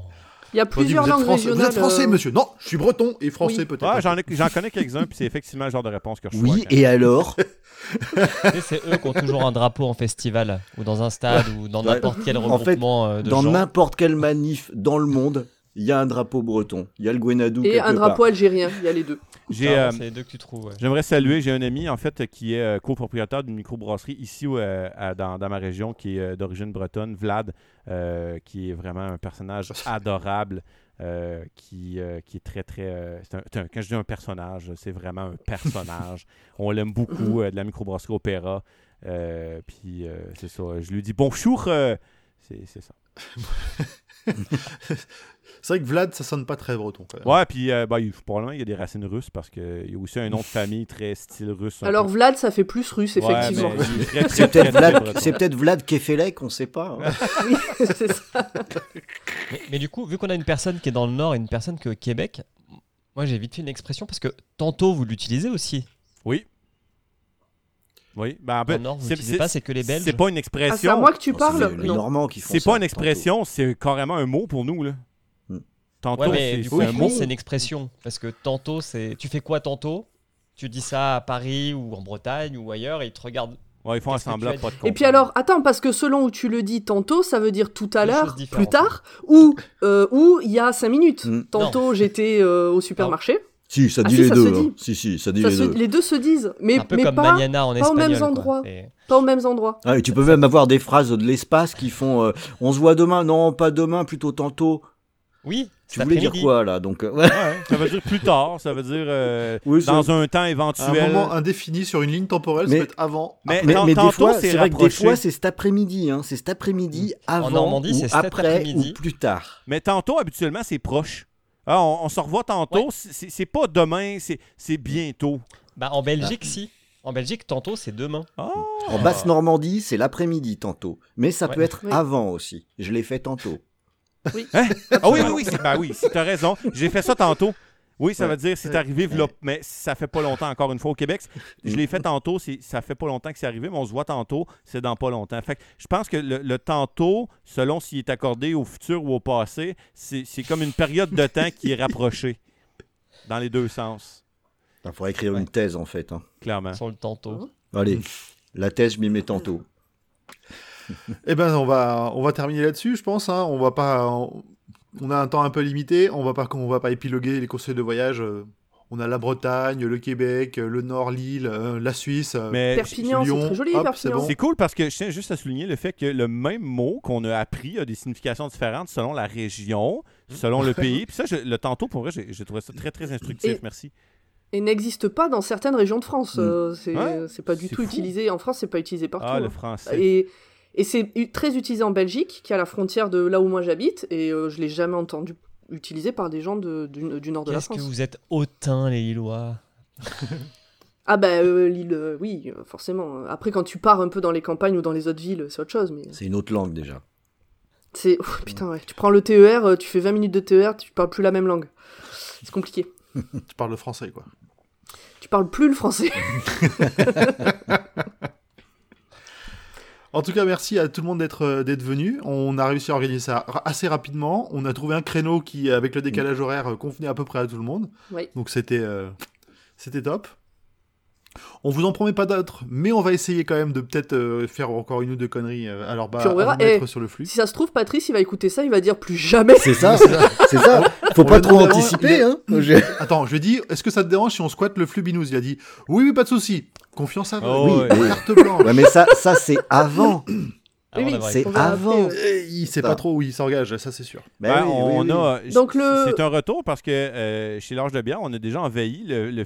Il y a plusieurs langues français, vous êtes français, euh, monsieur. Non, je suis breton et français Oui. peut-être. Ouais, j'en, ai- j'en connais quelques-uns, puis c'est effectivement le genre de réponse que je oui et alors [LAUGHS] c'est eux qui ont toujours un drapeau en festival, ou dans un stade, ou dans n'importe quel En fait, regroupement euh, de dans gens. n'importe quelle manif dans le monde, il y a un drapeau breton, il y a le Gwenadou Et un drapeau part. algérien, il y a les deux. J'ai, Ah, euh, c'est les deux que tu trouves. ouais. J'aimerais saluer, j'ai un ami en fait qui est euh, copropriétaire d'une microbrasserie ici euh, à- dans, dans ma région qui est euh, d'origine bretonne, Vlad, euh, qui est vraiment un personnage [LAUGHS] adorable, euh, qui, euh, qui est très très... euh, c'est un- c'est un- quand je dis un personnage, c'est vraiment un personnage. [LAUGHS] On l'aime beaucoup, euh, de la microbrasserie Opéra. Euh, puis euh, c'est ça, je lui dis bonjour, euh, c'est c'est ça. [LAUGHS] [LAUGHS] C'est vrai que Vlad, ça sonne pas très breton. quand même. Ouais, puis euh, ben, il- probablement il y a des racines russes parce qu'il y a aussi un nom de famille très style russe. Alors peu. Vlad, ça fait plus russe, effectivement. C'est peut-être Vlad, peut-être Vlad Kefelec, on sait pas. hein. Oui, [LAUGHS] c'est ça. Mais, mais du coup, vu qu'on a une personne qui est dans le Nord et une personne qui est au Québec, moi j'ai vite fait une expression parce que tantôt vous l'utilisez aussi. Oui. Oui, ben, en fait, c'est- pas, c'est que les Belges. C'est pas une Ah, c'est à expression. moi que tu parles les. Normands qui font C'est pas une expression, c'est carrément un mot pour nous là. Hmm. Tantôt, Ouais, c'est un mot. C'est une expression. Parce que tantôt, c'est. Tu fais quoi tantôt? Tu dis ça à Paris ou en Bretagne ou ailleurs et ils te regardent Ouais, ils font que semblant de pas te Et puis alors, attends, parce que selon où tu le dis tantôt, ça veut dire tout à l'heure, plus tard, ou euh, ou il y a cinq minutes. Mm. Tantôt, j'étais euh, au supermarché. Si, ça Ah dit si, les ça deux. hein. dit. Si, si, ça dit Ça les se- deux. les deux se disent, mais, un peu mais comme pas, Mañana en pas aux mêmes espagnol. endroits. Pas aux mêmes endroits. Ah, et tu peux même avoir des phrases de l'espace qui font euh, On se voit demain, non, pas demain, plutôt tantôt. Oui, Tu voulais dire quoi là Donc, euh, ouais. Ouais, ça veut dire plus tard, ça veut dire euh, Oui, dans un temps À un éventuel. moment indéfini sur une ligne temporelle, Mais- ça peut être avant. Mais, Mais, tant- mais des tantôt, fois, c'est vrai que des fois, c'est cet après-midi. Hein. C'est cet après-midi avant Normandie, ou c'est cet après après-midi. ou plus tard. Mais tantôt, habituellement, c'est proche. Ah, on, on se revoit tantôt. Ouais. C'est c'est pas demain, c'est c'est bientôt. Bah, en Belgique, si. En Belgique, tantôt, c'est demain. Ah. En basse Normandie, c'est l'après-midi tantôt. Mais ça Ouais. peut être Oui. avant aussi. Je l'ai fait tantôt. [LAUGHS] Ah oui, oui, oui, c'est- ben oui, si t'as raison. J'ai fait ça tantôt. Oui, ça Ouais. veut dire c'est arrivé, v'là- mais ça fait pas longtemps encore une fois au Québec. Je l'ai fait tantôt, c'est- ça fait pas longtemps que c'est arrivé, mais on se voit tantôt, c'est dans pas longtemps. Fait que je pense que le, le tantôt, selon s'il est accordé au futur ou au passé, c'est c'est comme une période de temps qui est rapprochée dans les deux sens, Il faudrait écrire Ouais. une thèse en fait. hein. clairement. Sur le tantôt. Allez, la thèse, je m'y mets tantôt. Eh ben, on va, on va terminer là-dessus, je pense. hein. On va pas, on, on a un temps un peu limité. On va pas, on va pas épiloguer les conseils de voyage. euh, On a la Bretagne, le Québec, euh, le Nord, l'île, euh, la Suisse. Mais Perpignan, c'est très joli, hop, Perpignan. c'est bon. C'est cool parce que je tiens juste à souligner le fait que le même mot qu'on a appris a des significations différentes selon la région, selon le [LAUGHS] pays. Puis ça, je- le tantôt, pour vrai, j'ai j'ai trouvé ça très, très instructif. Et- Merci. Et n'existe pas dans certaines régions de France. Mm. euh, c'est Ouais, c'est pas du c'est tout fou. utilisé. En France, c'est pas utilisé partout. Ah, le hein. français. Et, et c'est très utilisé en Belgique, qui est à la frontière de là où moi j'habite, et euh, je l'ai jamais entendu utilisé par des gens de- du, du nord de la Qu'est-ce que France. vous êtes hautains, les Lillois [LAUGHS] Ah bah euh, l'île, euh, oui, euh, forcément. Après, quand tu pars un peu dans les campagnes ou dans les autres villes, c'est autre chose, mais C'est une autre langue déjà. c'est... Ouf, putain, ouais. Tu prends le TER, euh, tu fais 20 minutes de TER, tu parles plus la même langue. C'est compliqué. [LAUGHS] Tu parles le français, quoi. Tu parles plus le français. [LAUGHS] En tout cas, merci à tout le monde d'être euh, d'être venu. On a réussi à organiser ça assez rapidement. On a trouvé un créneau qui, avec le décalage horaire, euh, convenait à peu près à tout le monde. Oui. Donc c'était euh, c'était top. On vous en promet pas d'autres, mais on va essayer quand même de peut-être euh, faire encore une ou deux conneries. euh, alors bah, on verra. mettre Eh, sur le flux. Si ça se trouve, Patrice, il va écouter ça, il va dire plus jamais. C'est ça, c'est ça, ça. [LAUGHS] Faut On pas trop anticiper, hein. [LAUGHS] Attends, je lui ai dit, est-ce que ça te dérange si on squatte le flux Binous? Il a dit, oui, oui, pas de souci. Confiance à vous. Oh, Oui, Carte blanche. Ouais, mais ça, ça c'est avant. Avant oui, c'est avant. après, ouais. Eh, il sait Ça. pas trop où il s'engage, ça c'est sûr. Ben Ouais, oui, on oui, oui. a. Donc le- C'est un retour parce que euh, chez l'Arche de Bière, on a déjà envahi le, le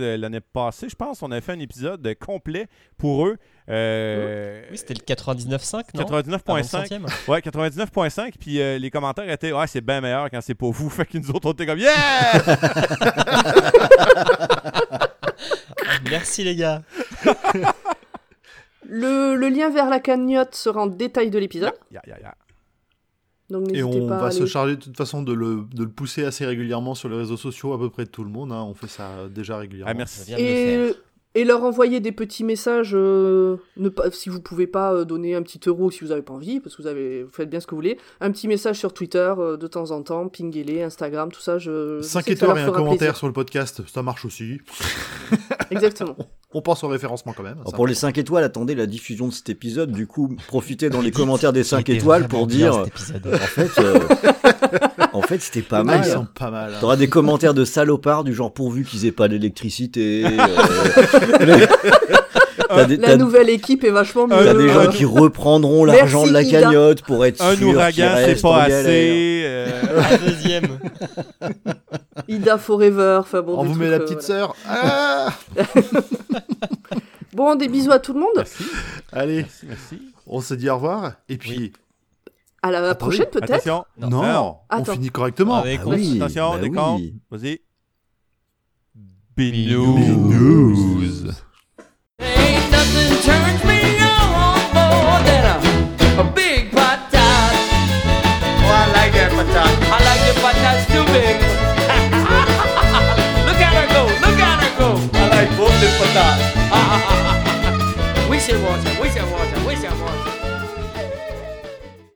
euh, l'année passée. Je pense on avait fait un épisode euh, complet pour eux. Euh, Oui, c'était le 99.5, non? Avant le 99.5. centième. Ouais, 99.5. Puis euh, les commentaires étaient Ouais, c'est bien meilleur quand c'est pas vous. [LAUGHS] Fait que nous autres, on était comme Yeah! [LAUGHS] Merci les gars. [LAUGHS] Le, le lien vers la cagnotte sera en détail de l'épisode. Donc Et on pas va se charger de toute façon de le, de le pousser assez régulièrement sur les réseaux sociaux, à peu près de tout le monde. hein. On fait ça euh, déjà régulièrement. Ah, merci. viens de le faire. Et, et leur envoyer des petits messages, euh, ne pas, si vous pouvez pas euh, donner un petit euro si vous n'avez pas envie, parce que vous, avez, vous faites bien ce que vous voulez, un petit message sur Twitter euh, de temps en temps, pinguez-les, Instagram, tout ça. Je, je 5 sais que ça étoiles et un commentaire plaisir. sur le podcast, ça marche aussi. [LAUGHS] [LAUGHS] Exactement. On pense au référencement quand même. Alors, pour les 5 étoiles, attendez la diffusion de cet épisode. Du coup, profitez dans les commentaires des Il 5 était étoiles pour dire. cet épisode. En fait, euh, [LAUGHS] en fait, c'était pas Ah, mal. ils hein. sont pas mal. hein. T'auras des commentaires de salopards du genre pourvu qu'ils aient pas d'électricité. euh, T'as des, La t'as- nouvelle équipe est vachement mieux. t'as des Euh, gens un- qui reprendront l'argent de la cagnotte pour être Un sûr qu'ils ouragan, c'est pas assez. euh, Un deuxième. [LAUGHS] Ida Forever, enfin bon. On vous trucs, met la euh, petite voilà. sœur. Ah [LAUGHS] Bon, des bisous à tout le monde. merci. Allez, Merci, merci. on se dit au revoir. Et puis, À la prochaine peut-être. Attention. non, Non. On finit correctement. Avec Ah oui, Attention, bah oui. Vas-y. Binous. Binous. Ain't nothing turns me on more than a, a big patat. Oh, I like that patat. I like the patats too big. [LAUGHS] look at her go, look at her go. I like both the patats.